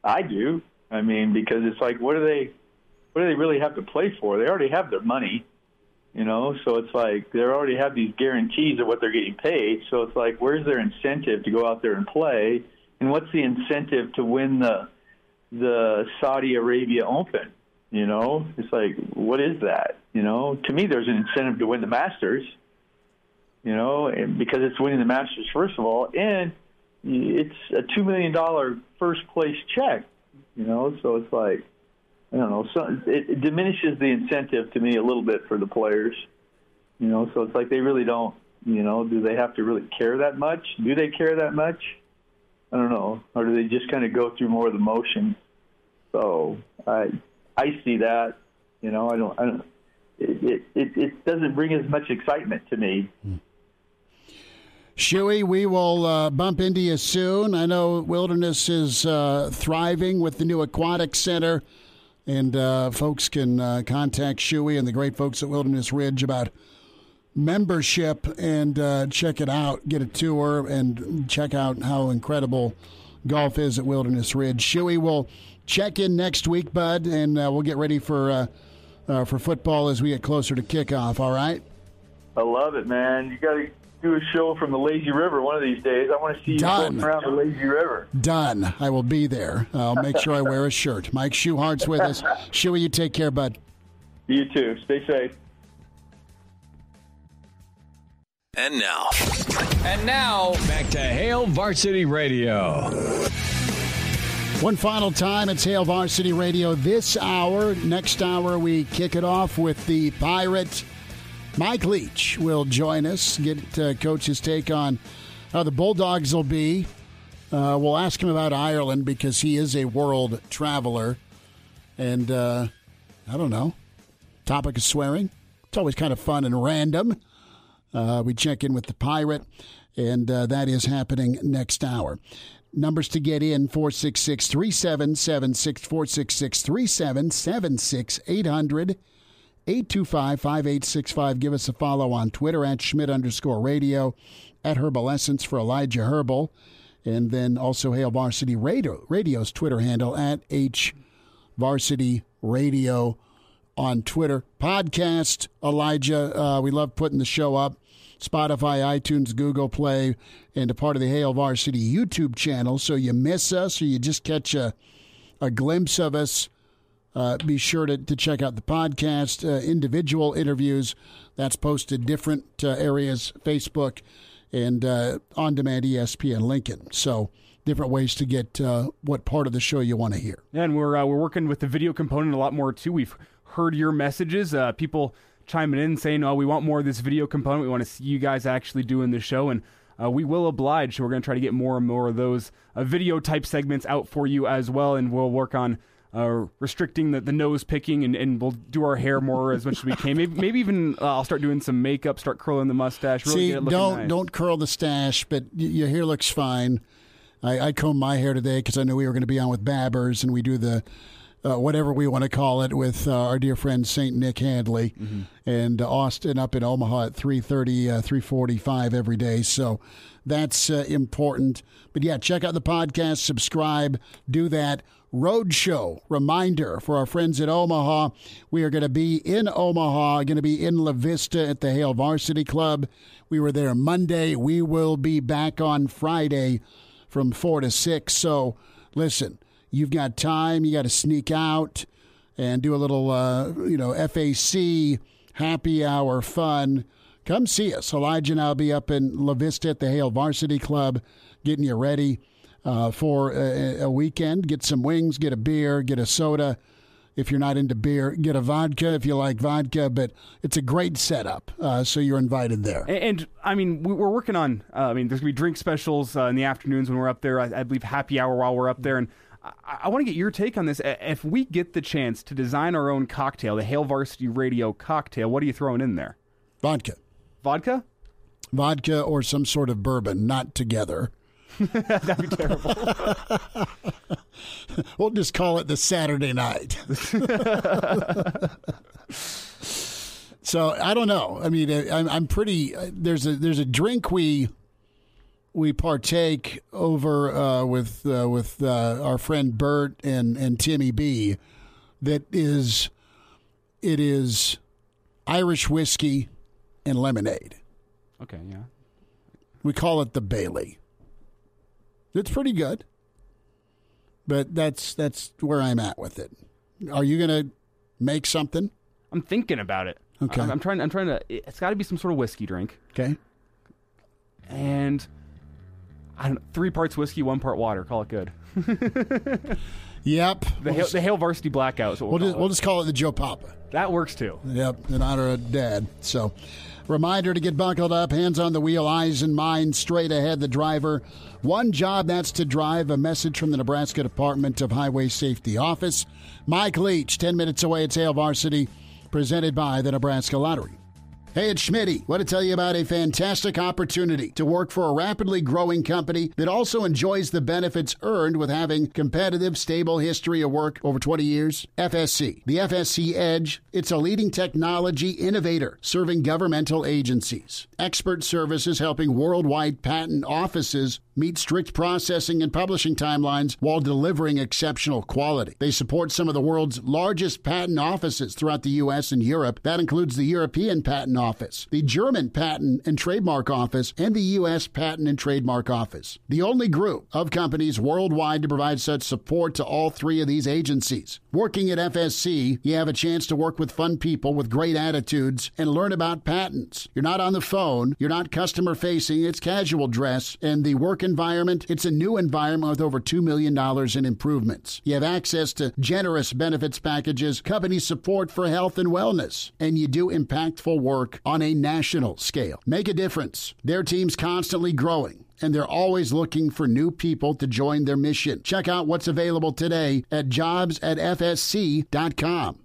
I do. I mean, because it's like, what do they, what do they really have to play for? They already have their money you know? So it's like they already have these guarantees of what they're getting paid. So it's like where's their incentive to go out there and play? And what's the incentive to win the the Saudi Arabia Open? You know? It's like what is that? You know? To me there's an incentive to win the Masters. You know? Because it's winning the Masters first of all. And it's a 2 million dollar first place check. You know? So it's like I don't know. So it, it diminishes the incentive to me a little bit for the players. You know, so it's like they really don't. You know, do they have to really care that much? Do they care that much? I don't know. Or do they just kind of go through more of the motion? So I I see that. You know, I don't. I don't. It it it doesn't bring as much excitement to me. Hmm. Shuey, we will uh, bump into you soon. I know Wilderness is uh, thriving with the new aquatic center. And uh, folks can uh, contact Shuey and the great folks at Wilderness Ridge about membership and uh, check it out. Get a tour and check out how incredible golf is at Wilderness Ridge. Shuey will check in next week, bud, and uh, we'll get ready for uh, uh, for football as we get closer to kickoff. All right. I love it, man. You got to do a show from the lazy river one of these days. I want to see you Done. around the lazy river. Done. I will be there. I'll make sure I wear a shirt. Mike Schuhart's with us. Shuey, you take care, bud. You too. Stay safe. And now, And now, back to Hail Varsity Radio. One final time, it's Hail Varsity Radio this hour. Next hour, we kick it off with the Pirate. Mike Leach will join us, get uh, Coach's take on how the Bulldogs will be. Uh, we'll ask him about Ireland because he is a world traveler. And uh, I don't know, topic of swearing. It's always kind of fun and random. Uh, we check in with the Pirate, and uh, that is happening next hour. Numbers to get in 466 3776 466 3776 800 825 5865. Give us a follow on Twitter at Schmitz underscore radio, at Herbal Essence for Elijah Herbal, and then also Hail Varsity Radio, Radio's Twitter handle at H Varsity Radio on Twitter. Podcast, Elijah. Uh, we love putting the show up. Spotify, iTunes, Google Play, and a part of the Hail Varsity YouTube channel. So you miss us or you just catch a, a glimpse of us, uh, be sure to, to check out the podcast, uh, individual interviews. That's posted different uh, areas, Facebook and uh, on demand ESPN Lincoln. So different ways to get uh, what part of the show you want to hear. Yeah, and we're uh, we're working with the video component a lot more too. We've heard your messages, people chiming in saying, "Oh, we want more of this video component. We want to see you guys actually doing the show." And uh, we will oblige. So we're going to try to get more and more of those uh, video type segments out for you as well, and we'll work on. Uh, restricting the, the nose picking and, and we'll do our hair more as much as we can. Maybe, maybe even uh, I'll start doing some makeup, start curling the mustache. Really See, don't nice. don't curl the stash, but y- your hair looks fine. I, I combed my hair today because I knew we were going to be on with Babbers, and we do the uh, whatever we want to call it with uh, our dear friend Saint Nick Handley Mm-hmm. and Austin up in Omaha at 3:30, uh, 3:45 every day. So that's uh, important. But yeah, check out the podcast, subscribe, do that. Roadshow reminder for our friends at Omaha. We are going to be in Omaha, going to be in La Vista at the Hail Varsity Club. We were there Monday. We will be back on Friday from 4 to 6. So listen, you've got time. You got to sneak out and do a little, uh, you know, FAC happy hour fun. Come see us. Elijah and I'll be up in La Vista at the Hail Varsity Club getting you ready uh, for a, a weekend. Get some wings, get a beer, get a soda. If you're not into beer, get a vodka if you like vodka. But it's a great setup, uh, so you're invited there. And, and I mean, we, we're working on. Uh, I mean, there's gonna be drink specials uh, in the afternoons when we're up there. I, I believe happy hour while we're up there, and I, I want to get your take on this. If we get the chance to design our own cocktail, the Hail Varsity Radio cocktail, what are you throwing in there? Vodka. Vodka? Vodka or some sort of bourbon, not together. That'd be terrible. We'll just call it the Saturday night. so I don't know. I mean, I- I'm, I'm pretty. uh, There's a there's a drink we we partake over uh, with uh, with uh, our friend Bert and and Timmy B. That is, it is Irish whiskey and lemonade. okay, yeah. We call it the Bailey. It's pretty good. But that's that's where I'm at with it. Are you going to make something? I'm thinking about it. Okay. I'm, I'm trying. I'm trying to. It's got to be some sort of whiskey drink, Okay. and I don't. Three parts whiskey, one part water. Call it good. Yep. The, We'll Hale, just, the Hail Varsity Blackout. Is what we'll we'll just, we'll just call it the Joe Papa. that works too. Yep, in honor of Dad. So, reminder to get buckled up, hands on the wheel, eyes and mind straight ahead. The driver, one job that's to drive. A message from the Nebraska Department of Highway Safety Office. Mike Leach, ten minutes away at Hail Varsity, presented by the Nebraska Lottery. Hey, it's Schmitty. Want to tell you about a fantastic opportunity to work for a rapidly growing company that also enjoys the benefits earned with having competitive, stable history of work over 20 years. FSC. The FSC Edge. It's a leading technology innovator serving governmental agencies. Expert services helping worldwide patent offices meet strict processing and publishing timelines while delivering exceptional quality. They support some of the world's largest patent offices throughout the U.S. and Europe. That includes the European Patent Office, the German Patent and Trademark Office, and the U.S. Patent and Trademark Office. The only group of companies worldwide to provide such support to all three of these agencies. Working at FSC, you have a chance to work with fun people with great attitudes and learn about patents. You're not on the phone, you're not customer facing, it's casual dress, and the work environment, it's a new environment with over $2 million in improvements. You have access to generous benefits packages, company support for health and wellness, and you do impactful work on a national scale. Make a difference. Their team's constantly growing and they're always looking for new people to join their mission. Check out what's available today at jobs at fsc.com.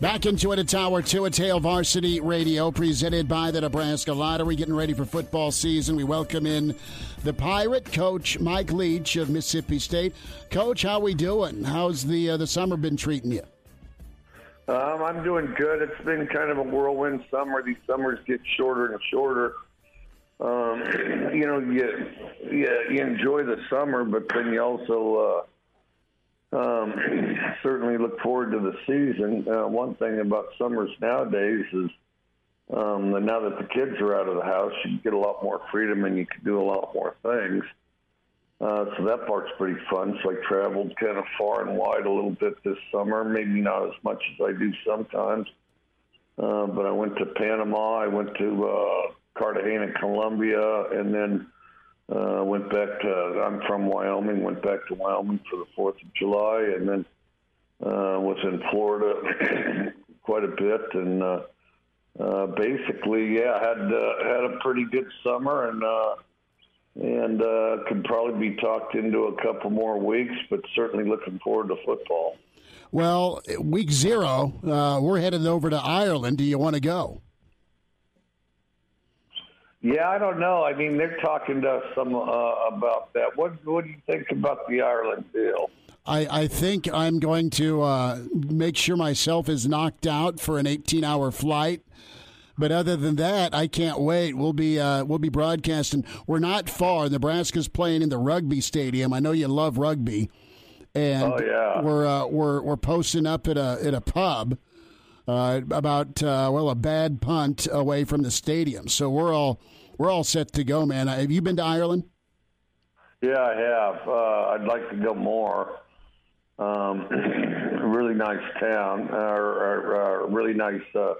Back into it at Tower 2 at Hail Varsity Radio, presented by the Nebraska Lottery. Getting ready for football season. We welcome in the Pirate coach, Mike Leach of Mississippi State. Coach, how we doing? How's the uh, the summer been treating you? Um, I'm doing good. It's been kind of a whirlwind summer. These summers get shorter and shorter. Um, you know, you, you you enjoy the summer, but then you also uh, um, certainly look forward to the season. Uh, one thing about summers nowadays is um, that now that the kids are out of the house, you get a lot more freedom and you can do a lot more things. Uh, so that part's pretty fun. So I traveled kind of far and wide a little bit this summer, maybe not as much as I do sometimes. Uh, but I went to Panama, I went to uh, Cartagena, Colombia, and then uh, went back to, I'm from Wyoming, went back to Wyoming for the 4th of July, and then uh, was in Florida quite a bit. And uh, uh, basically, yeah, had uh, had a pretty good summer and uh, and uh, could probably be talked into a couple more weeks, but certainly looking forward to football. Well, week zero, uh, we're headed over to Ireland. Do you want to go? Yeah, I don't know. I mean, they're talking to us some uh, about that. What What do you think about the Ireland deal? I, I think I'm going to uh, make sure myself is knocked out for an 18 hour flight. But other than that, I can't wait. We'll be uh, we'll be broadcasting. We're not far. Nebraska's playing in the rugby stadium. I know you love rugby, and oh, yeah. we're uh, we're we're posting up at a at a pub uh, about uh, well a bad punt away from the stadium. So we're all we're all set to go, man. Have you been to Ireland? Yeah, I have. Uh, I'd like to go more. Um, really nice town, uh, or, or, really nice. Uh,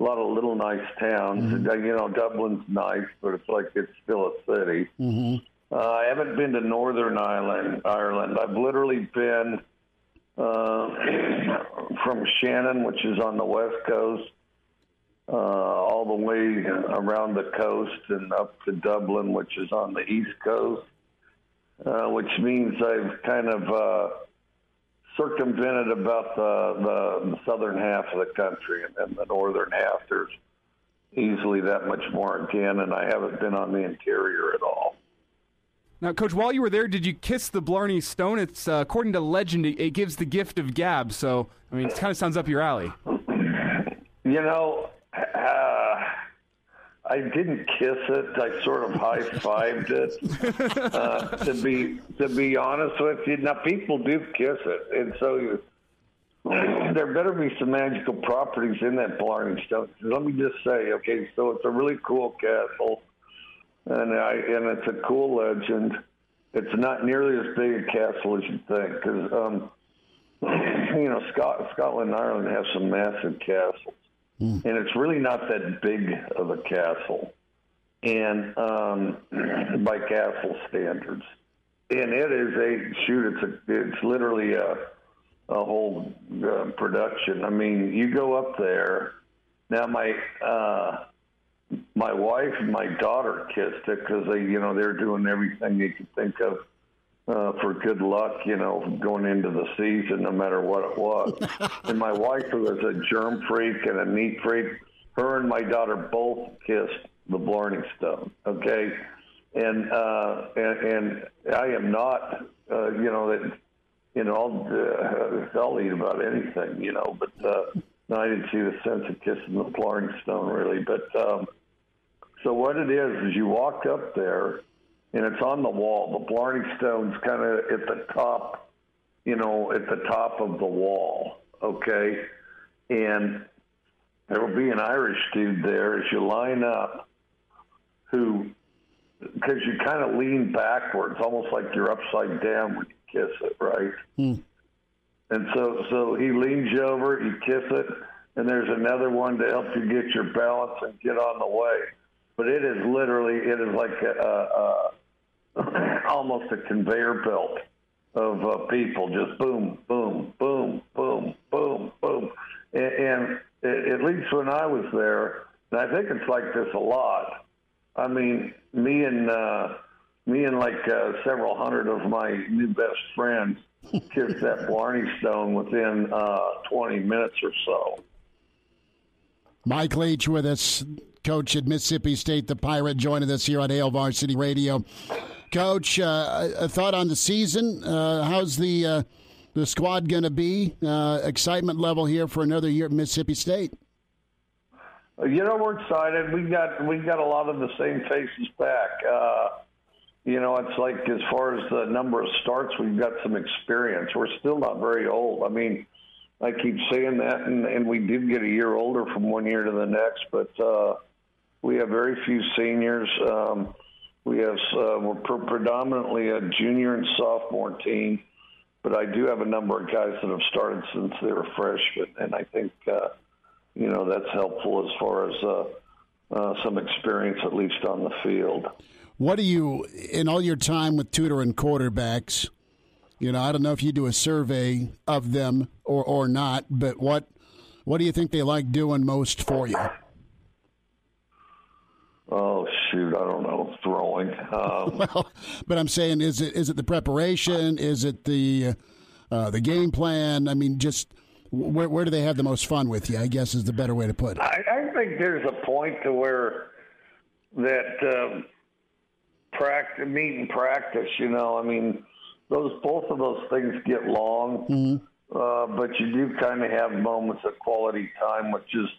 a lot of little nice towns. Mm-hmm. You know, Dublin's nice, but it's like it's still a city. Mm-hmm. Uh, I haven't been to Northern Ireland. Ireland. I've literally been uh, from Shannon, which is on the west coast, uh, all the way around the coast and up to Dublin, which is on the east coast, uh, which means I've kind of uh, circumvented about the, the, the southern half of the country, and then the northern half there's easily that much more again, and I haven't been on the interior at all. Now, Coach, while you were there, did you kiss the Blarney Stone? It's uh, according to legend, it, it, gives the gift of gab. So, I mean, it kind of sounds up your alley. You know, uh, I didn't kiss it. I sort of high fived it. Uh, to be to be honest with you, now people do kiss it, and so you, there better be some magical properties in that Blarney Stone. Let me just say, okay, so it's a really cool castle and I and it's a cool legend. It's not nearly as big a castle as you think, because um, you know Scot- Scotland and Ireland have some massive castles, mm. and it's really not that big of a castle, and um, by castle standards, and it is a shoot. It's a it's literally a a whole uh, production. I mean, you go up there. Now, my uh, my wife and my daughter kissed it because they, you know, they're doing everything you could think of uh, for good luck, you know, going into the season, no matter what it was. and my wife, who was a germ freak and a neat freak, her and my daughter both kissed the Blarney Stone. Okay, and uh, and, and I am not, uh, you know, that you know, I'll, uh, I'll eat about anything, you know, but uh, no, I didn't see the sense of kissing the Blarney Stone really. But um, so what it is is you walk up there and it's on the wall. The Blarney Stone's kind of at the top, you know, at the top of the wall. Okay, and there will be an Irish dude there as you line up, who, because you kind of lean backwards, almost like you're upside down when you kiss it, right? Hmm. And so, so he leans you over, you kiss it, and there's another one to help you get your balance and get on the way. But it is literally, it is like a, a, almost a conveyor belt of uh, people, just boom, boom, boom, boom, boom, boom, and, and at least when I was there, and I think it's like this a lot. I mean, me and uh, me and like uh, several hundred of my new best friends kissed that Blarney Stone within uh, 20 minutes or so. Mike Leach with us, coach at Mississippi State, the Pirate, joining us here on Hail Varsity Radio. Coach, uh, a thought on the season? Uh, how's the uh, the squad going to be? Uh, excitement level here for another year at Mississippi State. You know, we're excited. We've got we've got a lot of the same faces back. Uh, you know, it's like as far as the number of starts, we've got some experience. We're still not very old. I mean, I keep saying that, and, and we did get a year older from one year to the next, but uh, we have very few seniors. Um, we have uh, we're pre- predominantly a junior and sophomore team, but I do have a number of guys that have started since they were freshmen, and I think uh, you know that's helpful as far as uh, uh, some experience, at least on the field. What do you, in all your time with tutoring quarterbacks, you know, I don't know if you do a survey of them or, or not, but what what do you think they like doing most for you? Oh shoot, I don't know, throwing. Um, well, but I'm saying, is it is it the preparation? Is it the uh, the game plan? I mean, just where where do they have the most fun with you? I guess is the better way to put it. I, I think there's a point to where that um, practice, meet and practice. You know, I mean, those both of those things get long, Mm-hmm. uh, but you do kind of have moments of quality time which just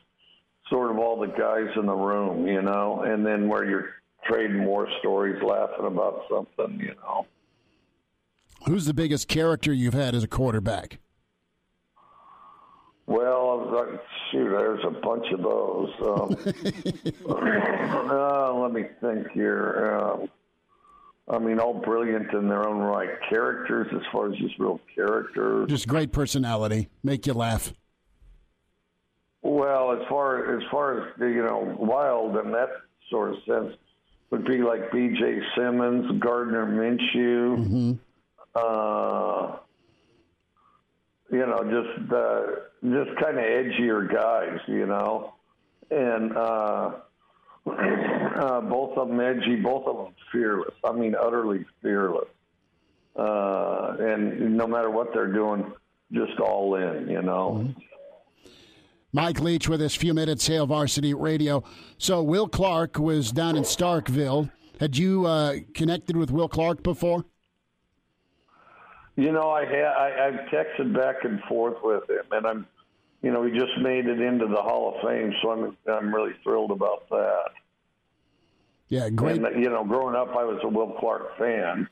sort of all the guys in the room, you know, and then where you're trading war stories, laughing about something, you know. Who's the biggest character you've had as a quarterback? Well, shoot, there's a bunch of those. Um, uh, let me think here. Um, I mean, all brilliant in their own right. Characters, as far as just real characters. Just great personality, make you laugh. Well, as far as far as you know, wild in that sort of sense would be like B.J. Symons, Gardner Minshew. Mm-hmm. Uh, you know, just uh, just kind of edgier guys, you know, and uh, uh, both of them edgy, both of them fearless. I mean, utterly fearless. Uh, and no matter what they're doing, just all in, you know. Mm-hmm. Mike Leach with us, few minutes, Hail Varsity Radio. So Will Clark was down in Starkville. Had you uh, connected with Will Clark before? You know, I ha- I, I've texted back and forth with him, and I'm, you know, he just made it into the Hall of Fame, so I'm I'm really thrilled about that. Yeah, great. And, you know, growing up, I was a Will Clark fan.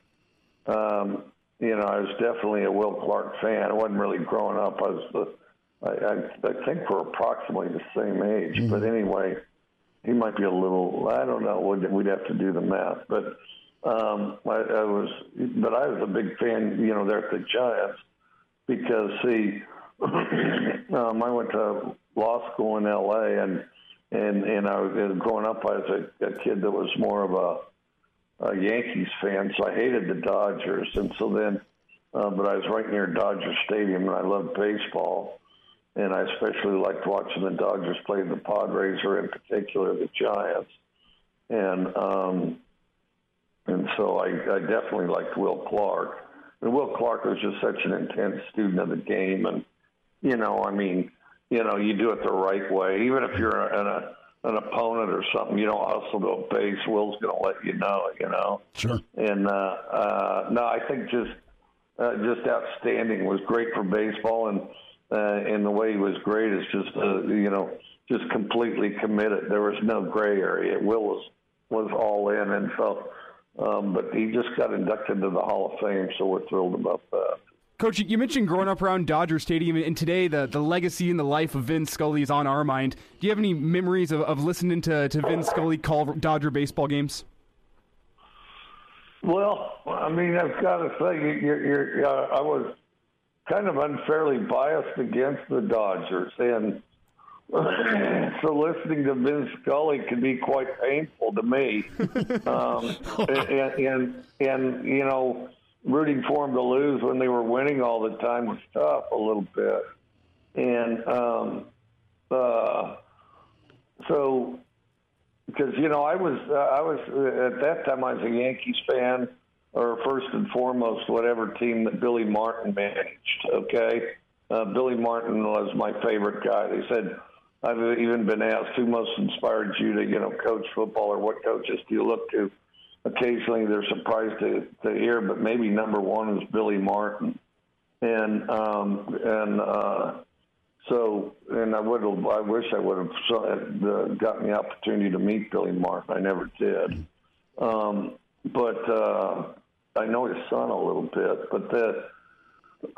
Um, you know, I was definitely a Will Clark fan. I wasn't really growing up. I was the, I, I, I think we're approximately the same age. Mm-hmm. But anyway, he might be a little. I don't know. We'd, we'd have to do the math, but um, I, I was. But I was a big fan. You know, there at the Giants because see, um, I went to law school in L.A. and and and I was growing up. I was a, a kid that was more of a, a Yankees fan, so I hated the Dodgers, and so then. Uh, but I was right near Dodger Stadium, and I loved baseball and I especially liked watching the Dodgers play the Padres, or in particular the Giants. And um, and so I, I definitely liked Will Clark. And Will Clark was just such an intense student of the game, and you know, I mean, you know, you do it the right way. Even if you're an, a, an opponent or something, you don't hustle to a base. Will's going to let you know, you know. Sure. And uh, uh, no, I think just uh, just outstanding. Was great for baseball, and uh, and the way he was great is just uh, you know just completely committed. There was no gray area. Will was was all in, and so. Um, but he just got inducted to the Hall of Fame, so we're thrilled about that. Coach, you mentioned growing up around Dodger Stadium, and today the, the legacy and the life of Vin Scully is on our mind. Do you have any memories of, of listening to, to Vin Scully call Dodger baseball games? Well, I mean, I've got to say, you're, you're, uh, I was kind of unfairly biased against the Dodgers, and so listening to Vin Scully can be quite painful to me. um, and, and and you know, rooting for them to lose when they were winning all the time was tough a little bit. And um, uh, so, because you know, I was uh, I was uh, at that time I was a Yankees fan, or first and foremost, whatever team that Billy Martin managed. Okay, uh, Billy Martin was my favorite guy. They said. I've even been asked who most inspired you to, you know, coach football or what coaches do you look to? occasionally they're surprised to, to hear, but maybe number one is Billy Martin. And um, and uh, so and I would have I wish I would have uh, gotten the opportunity to meet Billy Martin. I never did. Um, but uh, I know his son a little bit. But the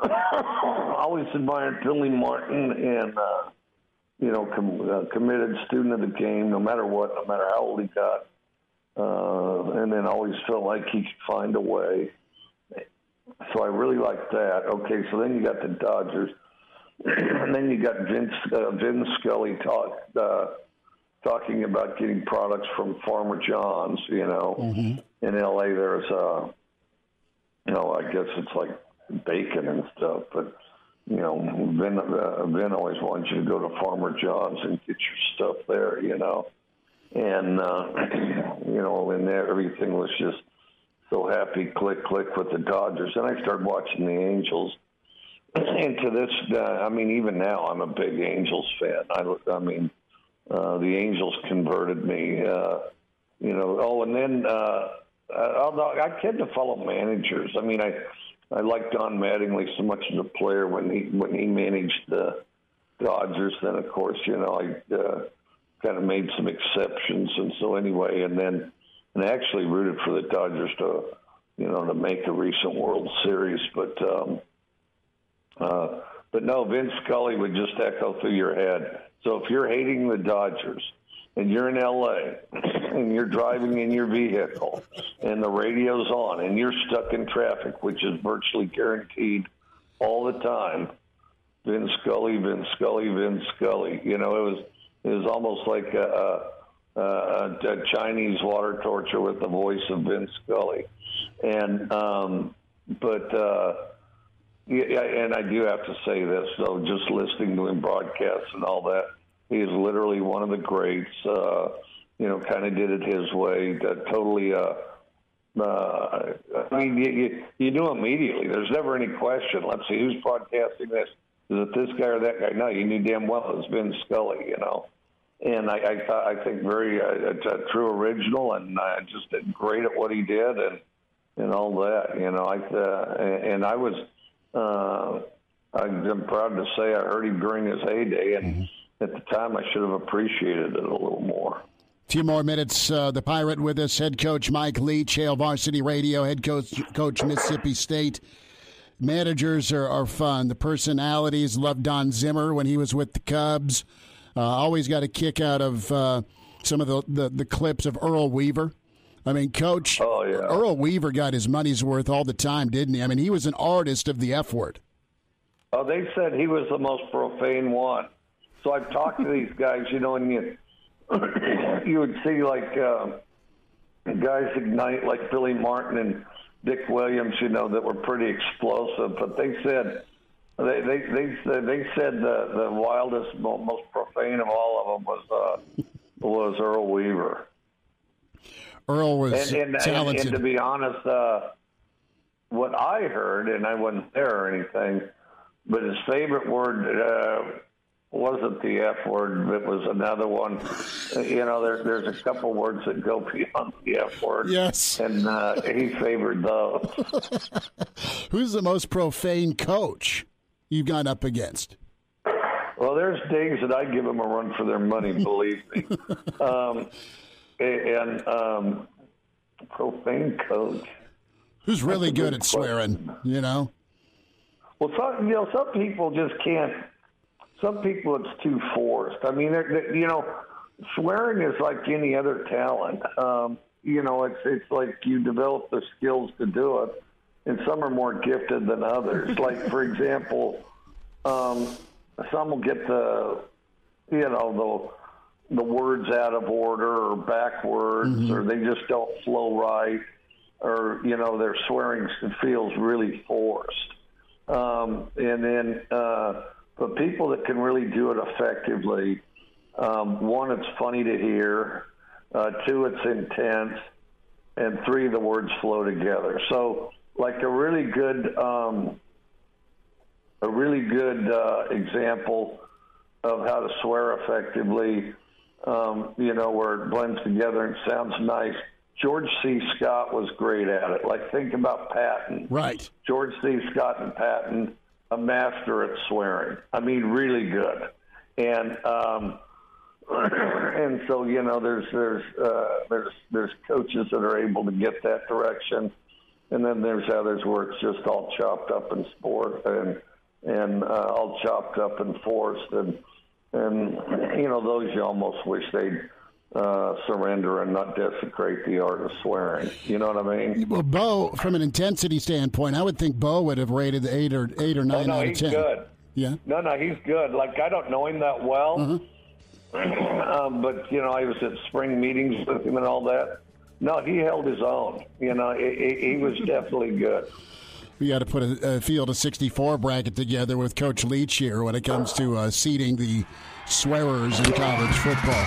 I always admired Billy Martin and uh, you know com- uh, committed student of the game, no matter what, no matter how old he got uh, and then always felt like he could find a way. So I really liked that. Okay, so then you got the Dodgers, and then you got Vince uh, Vin Scully talk uh, talking about getting products from Farmer John's. You know, mm-hmm. in L.A. there's uh, you know, I guess it's like bacon and stuff, but you know, Vin, uh, Vin always wants you to go to Farmer John's and get your stuff there. You know and uh, you know, and there, everything was just so happy. Click, click with the Dodgers, and I started watching the Angels. And to this, uh, I mean, even now, I'm a big Angels fan. I, I mean, uh, the Angels converted me. Uh, you know, oh, and then uh, although I tend to follow managers. I mean, I I like Don Mattingly so much as a player when he when he managed the Dodgers. Then, of course, you know, I. Uh, kind of made some exceptions, and so anyway, and then and actually rooted for the Dodgers to, you know, to make a recent World Series, but um, uh, but no, Vince Scully would just echo through your head. So if you're hating the Dodgers and you're in LA and you're driving in your vehicle and the radio's on and you're stuck in traffic, which is virtually guaranteed all the time, Vince Scully, Vince Scully, Vince Scully. You know, it was it was almost like a, a, a Chinese water torture with the voice of Vince Scully, and um, but uh, yeah, and I do have to say this though, just listening to him broadcast and all that, he is literally one of the greats. Uh, you know, kind of did it his way. That totally. Uh, uh, I mean, you, you, you knew immediately. There's never any question. Let's see who's broadcasting this. Is it this guy or that guy? No, you knew damn well it was Vince Scully. You know, and I I, I think very uh, it's a true original, and uh, just great at what he did, and and all that. You know, I uh, and I was uh, I'm proud to say I heard him during his heyday, and mm-hmm. At the time I should have appreciated it a little more. A few more minutes. Uh, the Pirate with us, head coach Mike Leach, Hail Varsity Radio, head coach coach Mississippi State. Managers are, are fun. The personalities. Love Don Zimmer when he was with the Cubs. Uh, always got a kick out of uh, some of the, the, the, clips of Earl Weaver. I mean, Coach, oh, yeah. Earl Weaver got his money's worth all the time, didn't he? I mean, he was an artist of the F word. Oh, they said he was the most profane one. So I've talked to these guys, you know, and you you would see like uh, guys ignite like Billy Martin and Dick Williams, you know, that were pretty explosive. But they said they they they, they said the the wildest, most profane of all of them was uh, was Earl Weaver. Earl was and, and, and, talented. and to be honest, uh, what I heard, and I wasn't there or anything, but his favorite word uh, wasn't the F word. It was another one. You know, there, there's a couple words that go beyond the F word. Yes. And uh, he favored those. Who's the most profane coach you've gone up against? Well, there's days that I give them a run for their money, believe me. Um, and um, profane coach. Who's really good good at swearing? You know. Well, some you know some people just can't. Some people it's too forced. I mean, they're- they're- you know, swearing is like any other talent. Um, you know, it's it's like you develop the skills to do it, and some are more gifted than others. like for example, um, some will get the you know the the words out of order or backwards, or they just don't flow right, or you know their swearing feels really forced. Um, and then, uh, but people that can really do it effectively, um, one, it's funny to hear. Uh, two, it's intense, and three, the words flow together. So, like a really good, um, a really good uh, example of how to swear effectively. Um, you know, where it blends together and sounds nice. George C. Scott was great at it. Like, think about Patton. Right. George C. Scott and Patton, a master at swearing. I mean, really good. And um, and so you know, there's there's uh, there's there's coaches that are able to get that direction, and then there's others where it's just all chopped up in sport and and uh, all chopped up and forced and and you know those you almost wish they'd uh, surrender and not desecrate the art of swearing. You know what I mean? Well, Bo, from an intensity standpoint, I would think Bo would have rated eight or eight or Oh nine no, out of he's ten. good. Yeah. No, no, he's good. Like I don't know him that well, Uh-huh. um, but you know, I was at spring meetings with him and all that. No, he held his own. You know, he, he was definitely good. We got to put a, a field of 64 bracket together with Coach Leach here when it comes to uh, seeding the swearers in college football.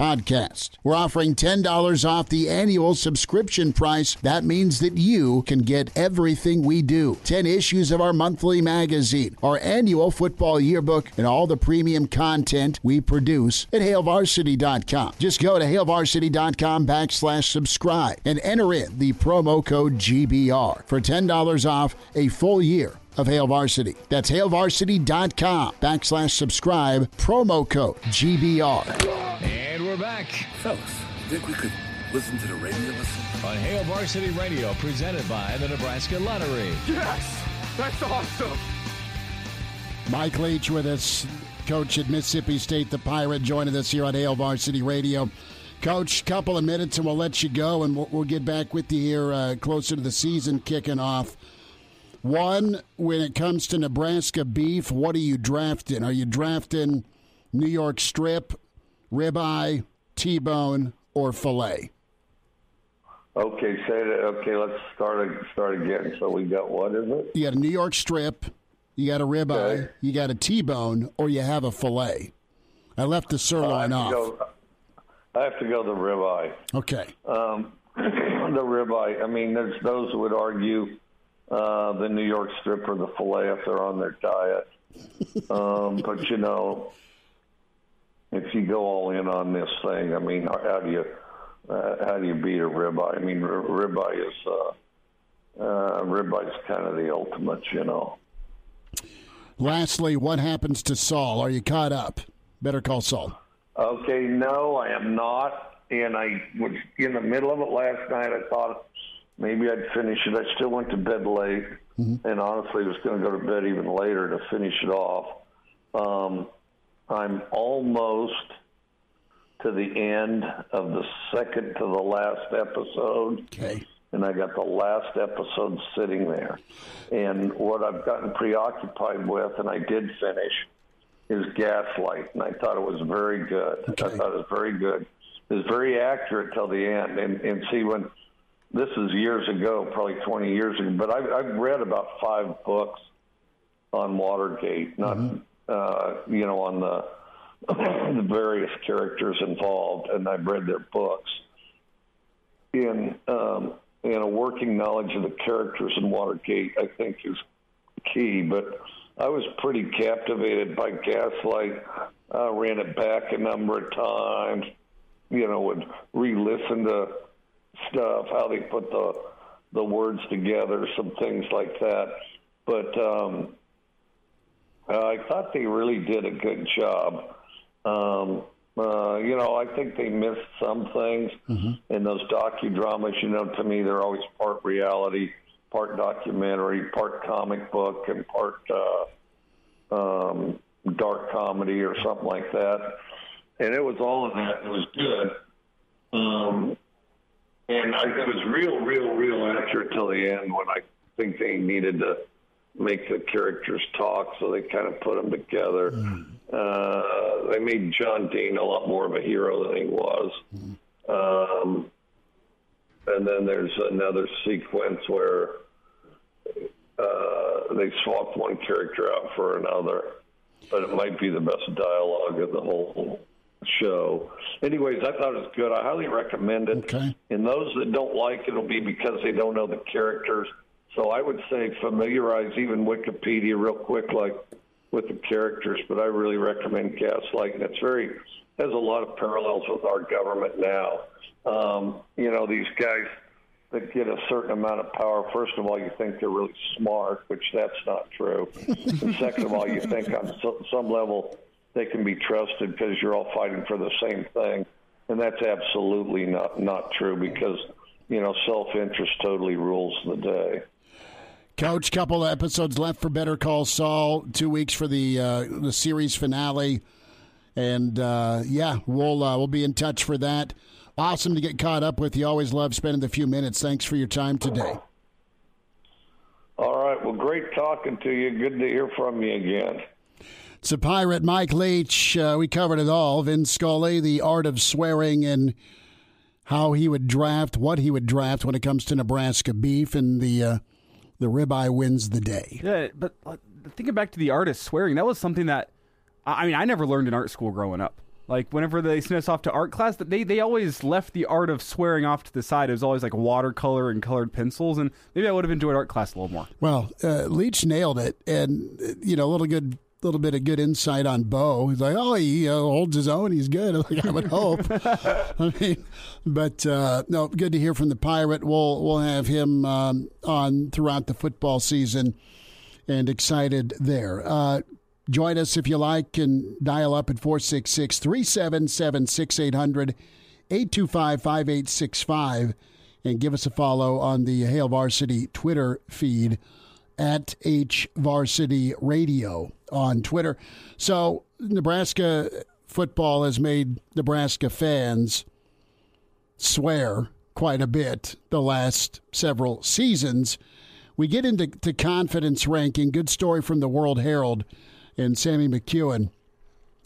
podcast. We're offering $10 off the annual subscription price. That means that you can get everything we do 10 issues of our monthly magazine, our annual football yearbook, and all the premium content we produce at HailVarsity.com. Just go to HailVarsity.com backslash subscribe and enter in the promo code GBR for $10 off a full year of Hail Varsity. That's HailVarsity.com backslash subscribe, promo code GBR. And we're back Fellas, think we could listen to the radio listen? on Hail Varsity Radio, presented by the Nebraska Lottery. Yes, that's awesome. Mike Leach with us, coach at Mississippi State, the Pirate, joining us here on Hail Varsity Radio. Coach, couple of minutes and we'll let you go, and we'll, we'll get back with you here uh, closer to the season kicking off. One, when it comes to Nebraska beef, what are you drafting? Are you drafting New York strip, ribeye, T-bone, or fillet? Okay, say that. Okay, let's start start again. So we got what is it? You got a New York strip, you got a ribeye, Okay. you got a T-bone, or you have a fillet. I left the sirloin off. go, I have to go the ribeye. Okay. Um, the ribeye. I mean, there's those who would argue uh, the New York strip or the fillet if they're on their diet. um, but you know, if you go all in on this thing, I mean, how, do you uh, how do you beat a ribeye? I mean, r- ribeye is uh, uh, ribeye's kind of the ultimate, you know. Lastly, what happens to Saul? Are you caught up? Better call Saul. Okay, no, I am not. And I was in the middle of it last night. I thought maybe I'd finish it. I still went to bed late, and honestly, was going to go to bed even later to finish it off. Um, I'm almost to the end of the second to the last episode Okay. and I got the last episode sitting there. And what I've gotten preoccupied with, and I did finish, is Gaslight, and I thought it was very good. I thought it was very good. It was very accurate till the end. And, and see, when this is years ago, probably 20 years ago, but I've, I've read about five books on Watergate, not mm-hmm. Uh, you know on the the various characters involved, and I've read their books. In um, in a working knowledge of the characters in Watergate, I think is key. But I was pretty captivated by Gaslight. Uh, ran it back a number of times. You know, would re-listen to stuff, how they put the the words together, some things like that. But um, uh, I thought they really did a good job. Um, uh, you know, I think they missed some things in those docudramas. You know, to me, they're always part reality, part documentary, part comic book, and part uh, um, dark comedy or something like that. And it was all of that. It was good. Um, and I, it was real, real, real accurate till the end when I think they needed to make the characters talk, so they kind of put them together. Uh, they made John Dean a lot more of a hero than he was. Um, and then there's another sequence where uh, they swapped one character out for another, but it might be the best dialogue of the whole show. Anyways, I thought it was good. I highly recommend it. Okay. And those that don't like it'll be because they don't know the characters. So I would say familiarize even Wikipedia real quick, like with the characters. But I really recommend Gaslight, and it's very has a lot of parallels with our government now. Um, you know, these guys that get a certain amount of power. First of all, you think they're really smart, which that's not true. and second of all, you think on so, some level they can be trusted because you're all fighting for the same thing, and that's absolutely not not true because you know self interest totally rules the day. Coach, couple of episodes left for Better Call Saul. Two weeks for the uh, the series finale, and uh, yeah, we'll uh, we'll be in touch for that. Awesome to get caught up with you. Always love spending the few minutes. Thanks for your time today. All right, well, great talking to you. Good to hear from you again. It's a pirate, Mike Leach. Uh, we covered it all. Vin Scully, the art of swearing, and how he would draft, what he would draft when it comes to Nebraska beef, and the uh, the ribeye wins the day. Yeah, but thinking back to the artist swearing, that was something that I I mean, I never learned in art school growing up. Like whenever they sent us off to art class, they they always left the art of swearing off to the side. It was always like watercolor and colored pencils, and maybe I would have enjoyed art class a little more. Well, uh, Leach nailed it, and uh, you know, a little good, little bit of good insight on Bo. He's like, oh, he uh, holds his own. He's good. Like I would hope. I mean, but uh, no, good to hear from the pirate. We'll we'll have him um, on throughout the football season, and excited there. Uh, join us if you like, and dial up at 466 377 6800 825 5865 and give us a follow on the Hale Varsity Twitter feed at H Varsity Radio on Twitter. So, Nebraska football has made Nebraska fans swear quite a bit the last several seasons. We get into to confidence ranking. Good story from the World Herald and Sammy McKewon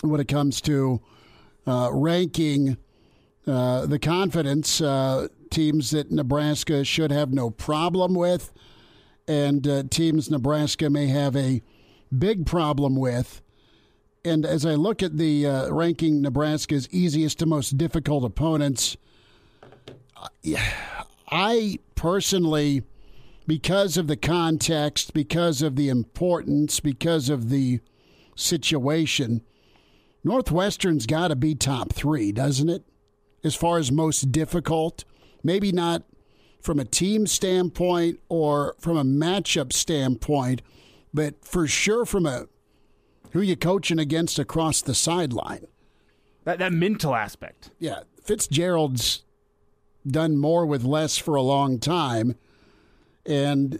when it comes to uh, ranking uh, the confidence uh, teams that Nebraska should have no problem with, and uh, teams Nebraska may have a big problem with. And as I look at the uh, ranking Nebraska's easiest to most difficult opponents, I personally, because of the context, because of the importance, because of the situation, Northwestern's got to be top three, doesn't it? As far as most difficult, maybe not from a team standpoint or from a matchup standpoint, but for sure from a who you coaching against across the sideline. That that mental aspect. Yeah, Fitzgerald's done more with less for a long time, and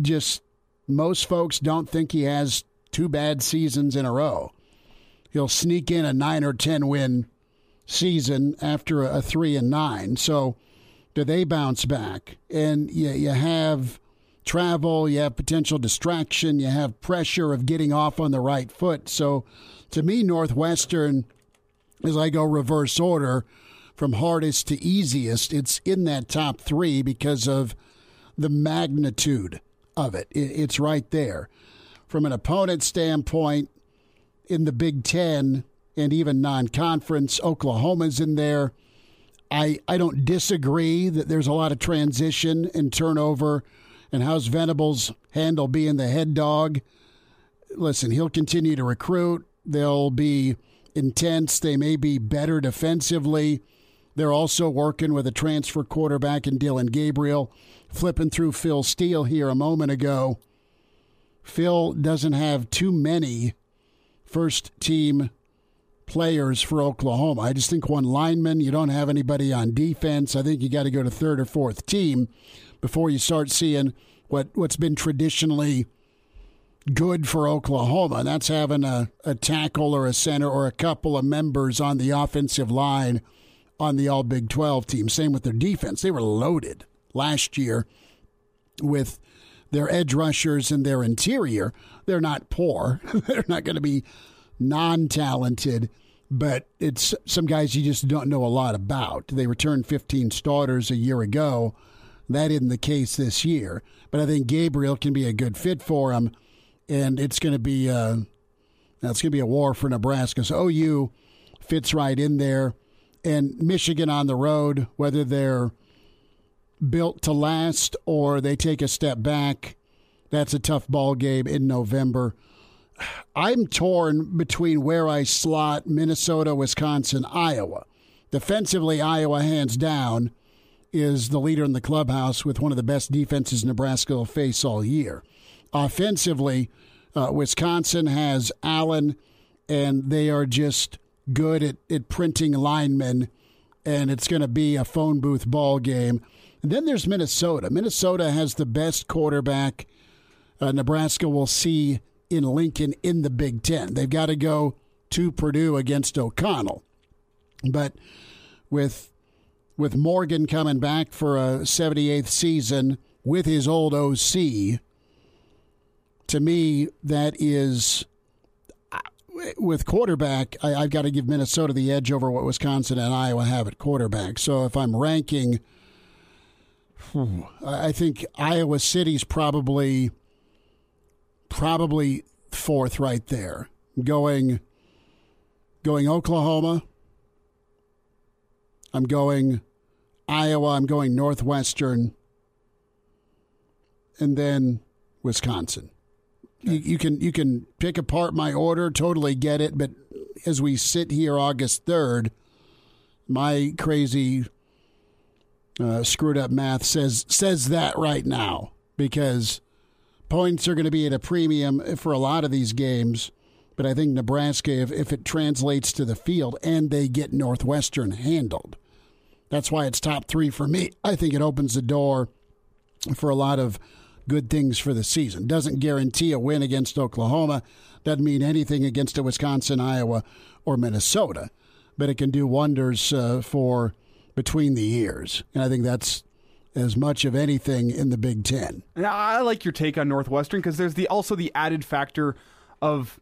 just most folks don't think he has two bad seasons in a row. He'll sneak in a nine or ten win season after a, three and nine. So do they bounce back? And you, you have travel, you have potential distraction, you have pressure of getting off on the right foot. So to me, Northwestern, as I go reverse order from hardest to easiest, it's in that top three because of the magnitude of it. It's right there. from an opponent standpoint in the Big Ten and even non conference. Oklahoma's in there. I, I don't disagree that there's a lot of transition and turnover and how's Venables handle being the head dog. Listen, he'll continue to recruit. They'll be intense. They may be better defensively. They're also working with a transfer quarterback in Dillon Gabriel. Flipping through Phil Steele here a moment ago. Phil doesn't have too many first team players for Oklahoma. I just think one lineman, you don't have anybody on defense. I think you got to go to third or fourth team before you start seeing what, what's been traditionally good for Oklahoma. And that's having a, a tackle or a center or a couple of members on the offensive line on the All Big 12 team. Same with their defense. They were loaded last year with their edge rushers and their interior. They're not poor. They're not going to be non talented, but it's some guys you just don't know a lot about. They returned 15 starters a year ago. That isn't the case this year. But I think Gabriel can be a good fit for him, and it's going to be uh, that's going to be a war for Nebraska. So OU fits right in there, and Michigan on the road, whether they're built to last or they take a step back. That's a tough ball game in November. I'm torn between where I slot Minnesota, Wisconsin, Iowa. Defensively, Iowa, hands down, is the leader in the clubhouse with one of the best defenses Nebraska will face all year. Offensively, uh, Wisconsin has Allen, and they are just good at, at printing linemen, and it's going to be a phone booth ball game. And then there's Minnesota. Minnesota has the best quarterback uh, Nebraska will see in Lincoln in the Big Ten. They've got to go to Purdue against O'Connell. But with with Morgan coming back for a 78th season with his old OC, to me, that is with quarterback, I, have got to give Minnesota the edge over what Wisconsin and Iowa have at quarterback. So if I'm ranking I think Iowa City's probably probably fourth right there. Going going Oklahoma. I'm going Iowa, I'm going Northwestern and then Wisconsin. You, you can you can pick apart my order, totally get it, but as we sit here August 3rd, my crazy uh, screwed up math says says that right now because points are going to be at a premium for a lot of these games. But I think Nebraska, if, if it translates to the field and they get Northwestern handled, that's why it's top three for me. I think it opens the door for a lot of good things for the season. Doesn't guarantee a win against Oklahoma. Doesn't mean anything against a Wisconsin, Iowa, or Minnesota. But it can do wonders uh, for between the years. And I think that's as much of anything in the Big Ten. And I like your take on Northwestern because there's the also the added factor of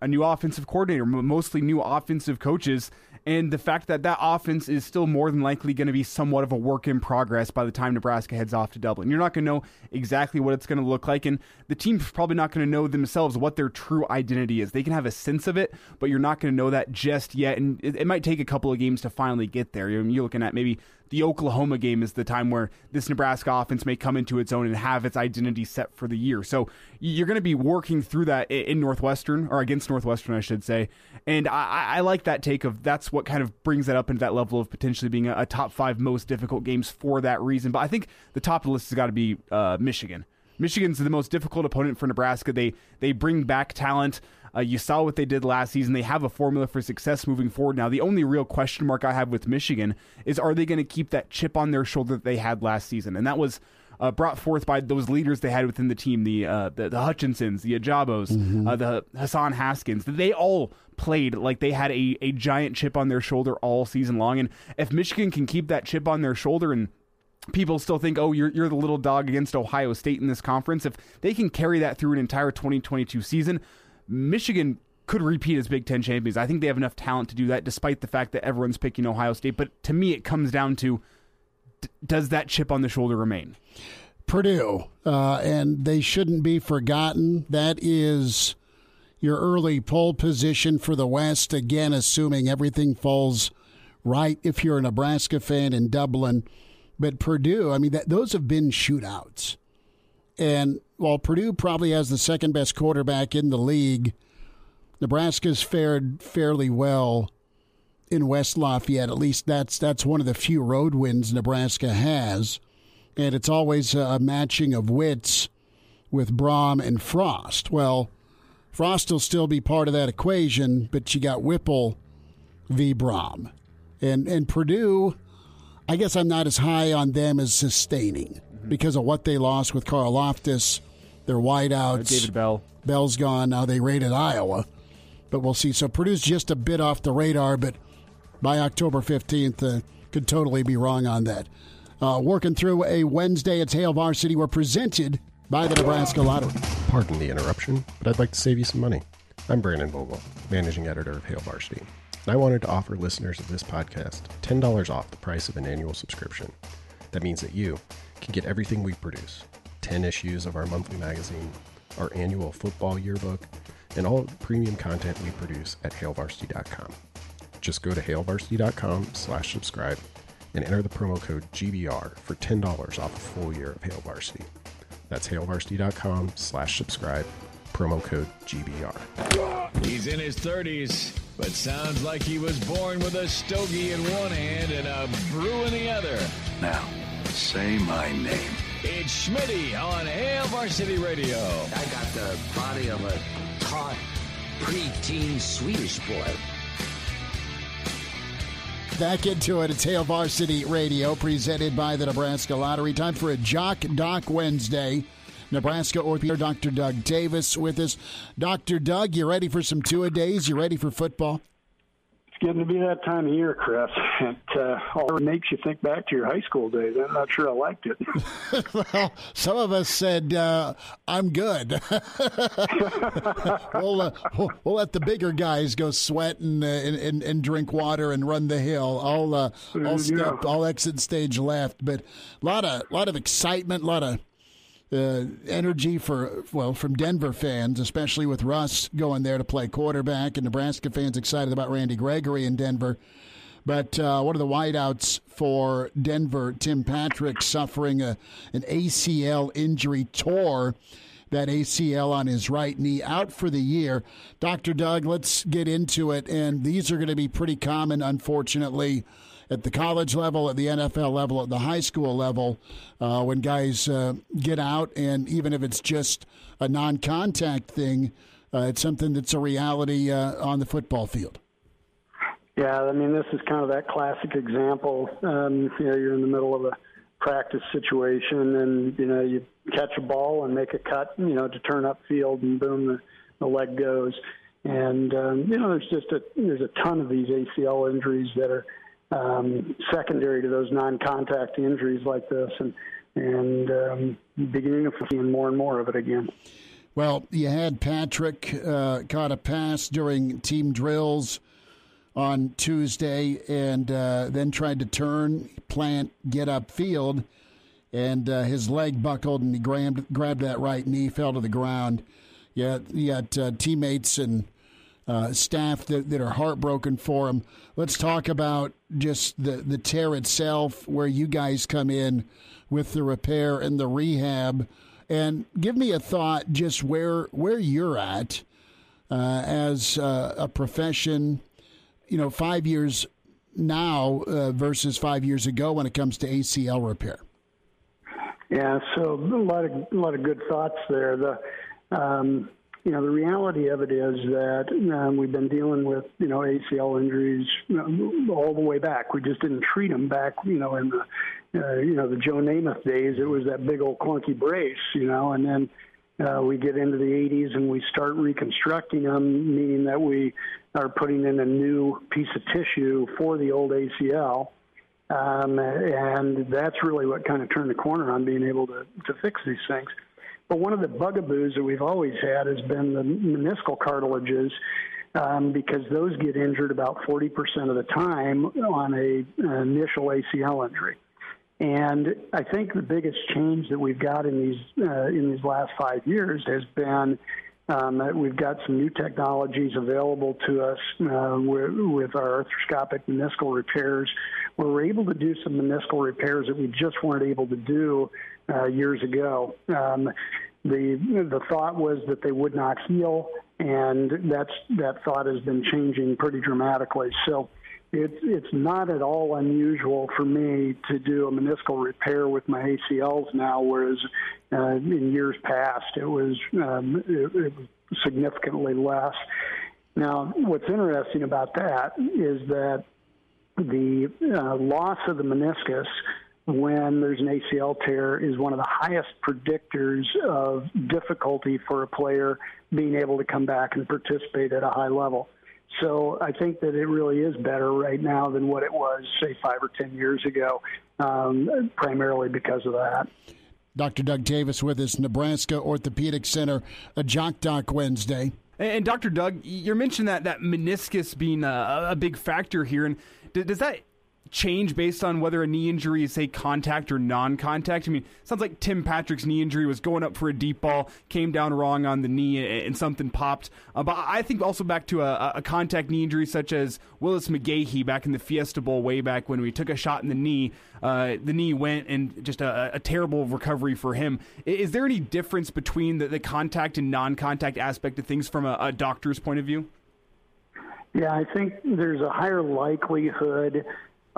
a new offensive coordinator, mostly new offensive coaches and the fact that that offense is still more than likely going to be somewhat of a work in progress by the time Nebraska heads off to Dublin. You're not going to know exactly what it's going to look like, and the team's probably not going to know themselves what their true identity is. They can have a sense of it, but you're not going to know that just yet, and it, it might take a couple of games to finally get there. You're, you're looking at maybe the Oklahoma game is the time where this Nebraska offense may come into its own and have its identity set for the year. So you're going to be working through that in Northwestern or against Northwestern, I should say. And I, I like that take of that's what kind of brings that up into that level of potentially being a, a top five most difficult games for that reason. But I think the top of the list has got to be uh, Michigan. Michigan's the most difficult opponent for Nebraska. They they bring back talent. Uh, you saw what they did last season. They have a formula for success moving forward. Now, the only real question mark I have with Michigan is are they going to keep that chip on their shoulder that they had last season? And that was uh, brought forth by those leaders they had within the team the uh, the, the, Hutchinsons, the Ojabos, mm-hmm. uh, the Hassan Haskins. They all played like they had a, a giant chip on their shoulder all season long. And if Michigan can keep that chip on their shoulder and people still think, oh, you're you're the little dog against Ohio State in this conference. If they can carry that through an entire 2022 season, Michigan could repeat as Big Ten champions. I think they have enough talent to do that, despite the fact that everyone's picking Ohio State. But to me, it comes down to does that chip on the shoulder remain? Purdue, uh, and they shouldn't be forgotten. That is your early pole position for the West. Again, assuming everything falls right if you're a Nebraska fan in Dublin. But Purdue, I mean, that, those have been shootouts. And while Purdue probably has the second best quarterback in the league, Nebraska's fared fairly well in West Lafayette. At least that's that's one of the few road wins Nebraska has, and it's always a matching of wits with Brohm and Frost. Well, Frost will still be part of that equation, but you got Whipple v. Brohm, and and Purdue. I guess I'm not as high on them as sustaining mm-hmm. because of what they lost with Karlaftis, their wideouts. Uh, David Bell. Bell's gone. Now they raided Iowa, but we'll see. So Purdue's just a bit off the radar, but by October 15th, uh, could totally be wrong on that. Uh, working through a Wednesday at Hail Varsity, we're presented by the Nebraska Lottery. Pardon the interruption, but I'd like to save you some money. I'm Brandon Vogel, managing editor of Hail Varsity, and I wanted to offer listeners of this podcast $10 off the price of an annual subscription. That means that you can get everything we produce 10 issues of our monthly magazine, our annual football yearbook, and all premium content we produce at hailvarsity.com. Just go to hailvarsity.com slash subscribe and enter the promo code GBR for $10 off a full year of Hail Varsity. That's hailvarsity.com slash subscribe, promo code GBR. He's in his 30s, but sounds like he was born with a stogie in one hand and a brew in the other. Now, say my name. It's Schmitty on Hail Varsity Radio. I got the body of a taut, preteen Swedish boy. Back into it. It's Hail Varsity Radio, presented by the Nebraska Lottery. Time for a Jock Doc Wednesday. Nebraska orthopedic Dr. Doug Davis with us. Dr. Doug, you ready for some two a days? You ready for football? It's getting to be that time of year, Chris. It uh, all makes you think back to your high school days. I'm not sure I liked it. well, some of us said, uh, I'm good. we'll, uh, we'll, we'll, let the bigger guys go sweat and, uh, and, and, drink water and run the hill. I'll, uh, I'll, step, I'll exit stage left. But a lot of, lot of excitement, a lot of uh, energy for well from Denver fans, especially with Russ going there to play quarterback, and Nebraska fans excited about Randy Gregory in Denver. But uh, one of the wideouts for Denver, Tim Patrick, suffering a, an ACL injury, tore that ACL on his right knee, out for the year. Dr. Doug, let's get into it. And these are going to be pretty common, unfortunately, at the college level, at the NFL level, at the high school level, uh, when guys uh, get out, and even if it's just a non contact thing, uh, it's something that's a reality uh, on the football field. Yeah, I mean, this is kind of that classic example. Um, you know, you're in the middle of a practice situation, and you know, you catch a ball and make a cut, you know, to turn up field, and boom, the, the leg goes. And um, you know, there's just a there's a ton of these ACL injuries that are um, secondary to those non-contact injuries like this, and and um, beginning to see more and more of it again. Well, you had Patrick uh, caught a pass during team drills on Tuesday, and uh, then tried to turn, plant, get upfield, and uh, his leg buckled, and he grabbed grabbed that right knee, fell to the ground. Yeah, got uh, teammates and uh, staff that, that are heartbroken for him. Let's talk about just the, the tear itself, where you guys come in with the repair and the rehab. And give me a thought just where where you're at uh, as uh, a profession, you know, five years now uh, versus five years ago when it comes to ACL repair. Yeah, so a lot of a lot of good thoughts there. The um, you know, the reality of it is that um, we've been dealing with, you know, ACL injuries all the way back. We just didn't treat them back, you know, in the, uh, you know, the Joe Namath days. It was that big old clunky brace, you know, and then uh, we get into the 80s and we start reconstructing them, meaning that we are putting in a new piece of tissue for the old ACL. Um, and that's really what kind of turned the corner on being able to, to fix these things. But one of the bugaboos that we've always had has been the meniscal cartilages. Um, because those get injured about 40% of the time on a, an initial ACL injury. And I think the biggest change that we've got in these uh, in these last five years has been um, we've got some new technologies available to us uh, with, with, our arthroscopic meniscal repairs, we're able to do some meniscal repairs that we just weren't able to do uh, years ago. Um, the the thought was that they would not heal, and that's that thought has been changing pretty dramatically. So it's it's not at all unusual for me to do a meniscal repair with my ACLs now, whereas uh, in years past it was um, it, it significantly less. Now, what's interesting about that is that the uh, loss of the meniscus when there's an ACL tear is one of the highest predictors of difficulty for a player being able to come back and participate at a high level. So I think that it really is better right now than what it was, say, five or 10 years ago, um, primarily because of that. Dr. Doug Davis with us, Nebraska Orthopedic Center, a Jock Doc Wednesday. And, Dr. Doug, you mentioned that, that meniscus being a, a big factor here. And does that change based on whether a knee injury is say contact or non-contact? I mean, sounds like Tim Patrick's knee injury was going up for a deep ball, came down wrong on the knee, and something popped. Uh, but I think also back to a, a, contact knee injury such as Willis McGahee back in the Fiesta Bowl way back when we took a shot in the knee. Uh, the knee went and just a, a, terrible recovery for him. Is there any difference between the, the contact and non-contact aspect of things from a, a doctor's point of view? Yeah, I think there's a higher likelihood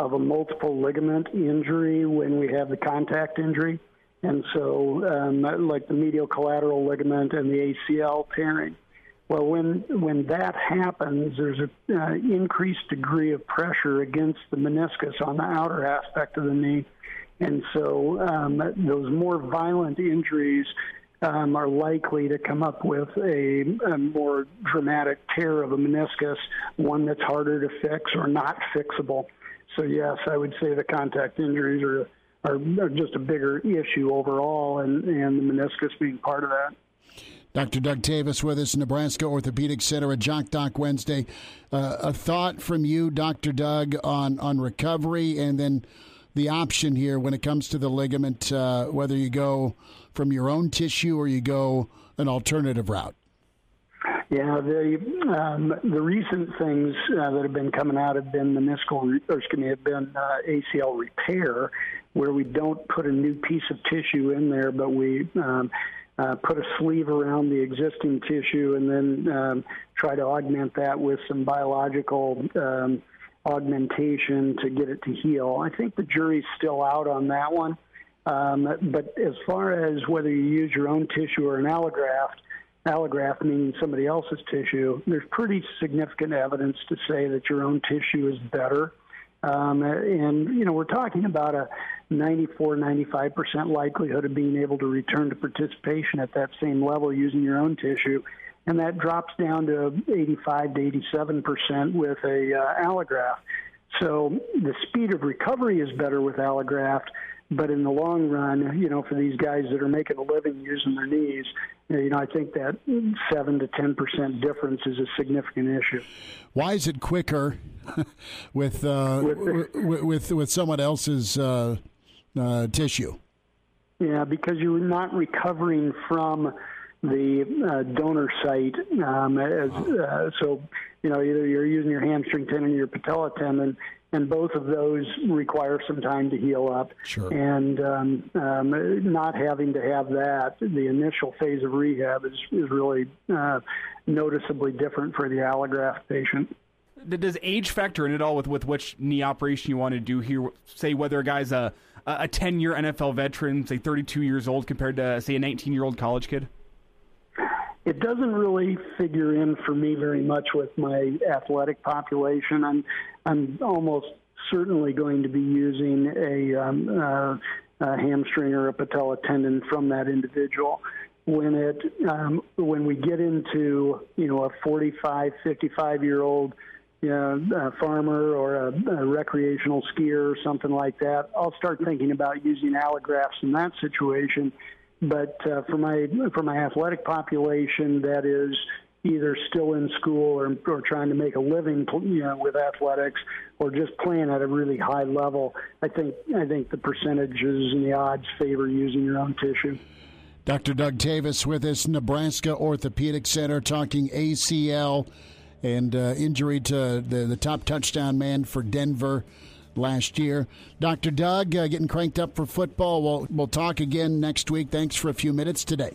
of a multiple ligament injury when we have the contact injury. And so, um, like the medial collateral ligament and the ACL tearing. Well, when when that happens, there's an uh, increased degree of pressure against the meniscus on the outer aspect of the knee, and so um, those more violent injuries um, are likely to come up with a, a, more dramatic tear of a meniscus, one that's harder to fix or not fixable. So yes, I would say the contact injuries are are, are just a bigger issue overall, and and the meniscus being part of that. Dr. Doug Davis with us, Nebraska Orthopedic Center at Jock Doc Wednesday. Uh, a thought from you, Dr. Doug, on, on recovery and then the option here when it comes to the ligament, uh, whether you go from your own tissue or you go an alternative route. Yeah, the um, the recent things uh, that have been coming out have been meniscal, re- or excuse me, have been uh, ACL repair, where we don't put a new piece of tissue in there, but we um, uh, put a sleeve around the existing tissue and then um, try to augment that with some biological um, augmentation to get it to heal. I think the jury's still out on that one. Um, but as far as whether you use your own tissue or an allograft, allograft meaning somebody else's tissue, there's pretty significant evidence to say that your own tissue is better. Um, and, you know, we're talking about a 94, 95% likelihood of being able to return to participation at that same level using your own tissue. And that drops down to 85 to 87% with a uh, allograft. So the speed of recovery is better with allograft, but in the long run, you know, for these guys that are making a living using their knees, you know, I think that seven to ten percent difference is a significant issue. Why is it quicker with, uh, with, with with someone else's uh, uh, tissue? Yeah, because you're not recovering from the uh, donor site. Um, as, uh, so, you know, either you're using your hamstring tendon or your patella tendon, and both of those require some time to heal up. Sure. And um, um, not having to have that, the initial phase of rehab is, is really uh, noticeably different for the allograft patient. Does age factor in at all with, with which knee operation you want to do here? Say whether a guy's a a 10 year NFL veteran, say 32 years old, compared to, say, a 19 year old college kid? It doesn't really figure in for me very much with my athletic population. I'm I'm almost certainly going to be using a, um, uh, a hamstring or a patella tendon from that individual. When it um, when we get into you know a 45, 55 year old you know, a farmer or a, a recreational skier or something like that, I'll start thinking about using allografts in that situation but uh, for my for my athletic population that is either still in school or, or trying to make a living, you know, with athletics, or just playing at a really high level, I think I think the percentages and the odds favor using your own tissue. Dr. Doug Davis with us, Nebraska Orthopedic Center, talking ACL and uh, injury to the, the top touchdown man for Denver last year. Dr. Doug, uh, getting cranked up for football. We'll, we'll talk again next week. Thanks for a few minutes today.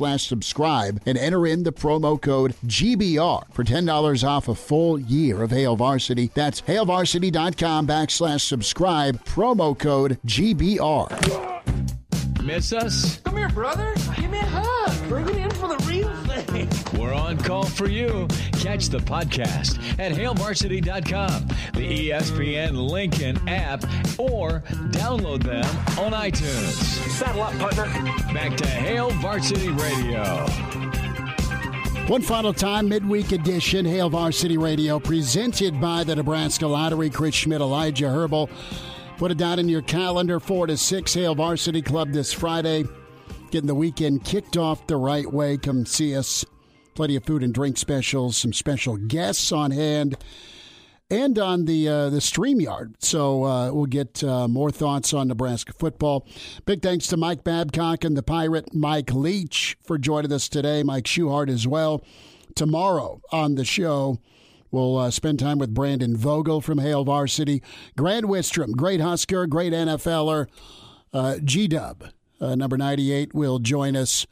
subscribe and enter in the promo code GBR for $10 off a full year of Hail Varsity. That's hailvarsity.com backslash subscribe, promo code GBR. Miss us? Come here, brother. Give me a hug. Bring it in for the real thing. We're on call for you. Catch the podcast at hailvarsity.com, the ESPN Lincoln app, or download them on iTunes. Saddle up, partner. Back to Hail Varsity Radio. One final time, midweek edition, Hail Varsity Radio, presented by the Nebraska Lottery. Chris Schmitz, Elijah Herbal. Put it down in your calendar, 4 to 6, Hail Varsity Club this Friday. Getting the weekend kicked off the right way. Come see us. Plenty of food and drink specials, some special guests on hand, and on the uh, the StreamYard. So uh, we'll get uh, more thoughts on Nebraska football. Big thanks to Mike Babcock and the Pirate Mike Leach for joining us today. Mike Schuhart as well. Tomorrow on the show, we'll uh, spend time with Brandon Vogel from Hail Varsity. Grant Wistrom, great Husker, great NFLer. Uh, G Dub, uh, number 98, will join us.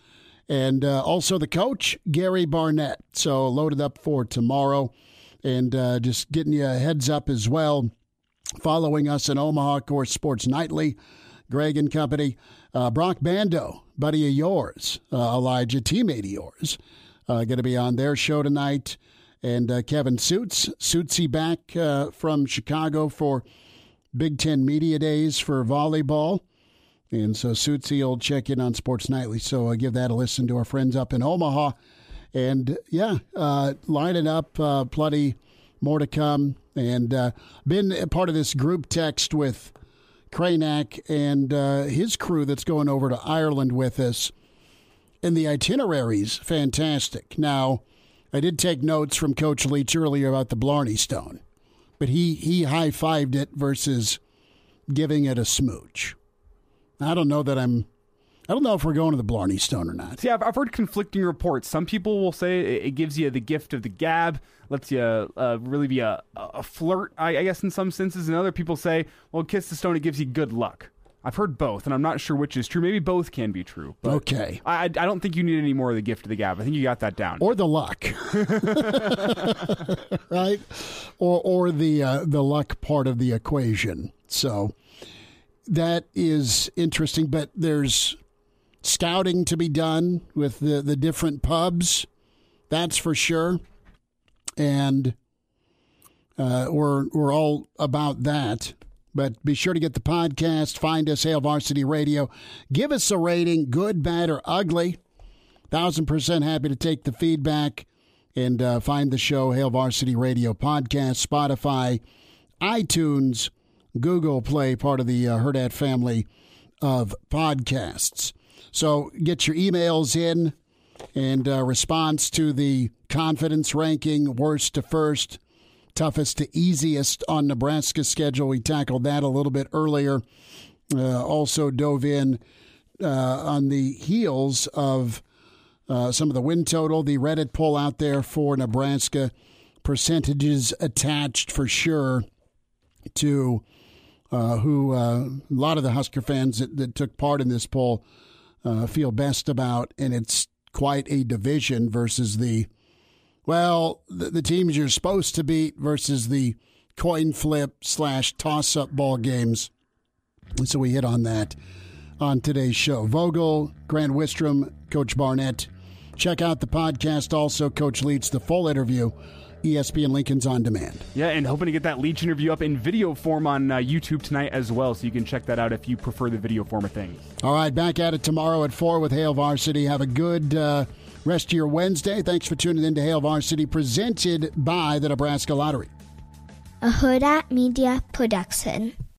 And uh, also the coach, Gary Barnett. So loaded up for tomorrow. And uh, just getting you a heads up as well. Following us in Omaha, of course, Sports Nightly, Greg and company. Uh, Brock Bando, buddy of yours, uh, Elijah, teammate of yours, uh, going to be on their show tonight. And uh, Kevin Suits, Suitsy back from Chicago for Big Ten Media Days for volleyball. And so Suitsy will check in on Sports Nightly. So uh, give that a listen to our friends up in Omaha. And yeah, uh, lining up uh, plenty more to come. And uh, been a part of this group text with Kranak and uh, his crew that's going over to Ireland with us. And the itineraries, fantastic. Now, I did take notes from Coach Leach earlier about the Blarney Stone, but he, he high fived it versus giving it a smooch. I don't know that I'm. I don't know if we're going to the Blarney Stone or not. See, I've, I've heard conflicting reports. Some people will say it, it gives you the gift of the gab, lets you uh, really be a, a flirt, I, I guess, in some senses. And other people say, well, kiss the stone, it gives you good luck. I've heard both, and I'm not sure which is true. Maybe both can be true. But Okay. I, I I don't think you need any more of the gift of the gab. I think you got that down. Or the luck, right? Or or the uh, the luck part of the equation. So that is interesting. But there's scouting to be done with the the different pubs. That's for sure, and uh, we're we're all about that. But be sure to get the podcast. Find us, Hail Varsity Radio. Give us a rating, good, bad, or ugly. Thousand percent happy to take the feedback and uh, find the show, Hail Varsity Radio Podcast, Spotify, iTunes, Google Play, part of the uh, Herdat family of podcasts. So get your emails in and uh, response to the confidence ranking, worst to first, toughest to easiest on Nebraska schedule. We tackled that a little bit earlier. Uh, also dove in uh, on the heels of uh, some of the win total, the Reddit poll out there for Nebraska, percentages attached for sure to uh, who uh, a lot of the Husker fans that, that took part in this poll uh, feel best about, and it's quite a division versus the well, the, the teams you're supposed to beat versus the coin flip slash toss up ball games. And so we hit on that on today's show. Vogel, Grant Wistrom, Coach Barnett, Check out the podcast. Also, Coach Leach, the full interview, ESPN Lincoln's on demand. Yeah, and hoping to get that Leach interview up in video form on uh, YouTube tonight as well, so you can check that out if you prefer the video form of things. All right, back at it tomorrow at 4 with Hail Varsity. Have a good uh, rest of your Wednesday. Thanks for tuning in to Hail Varsity, presented by the Nebraska Lottery. A Huda Media Production.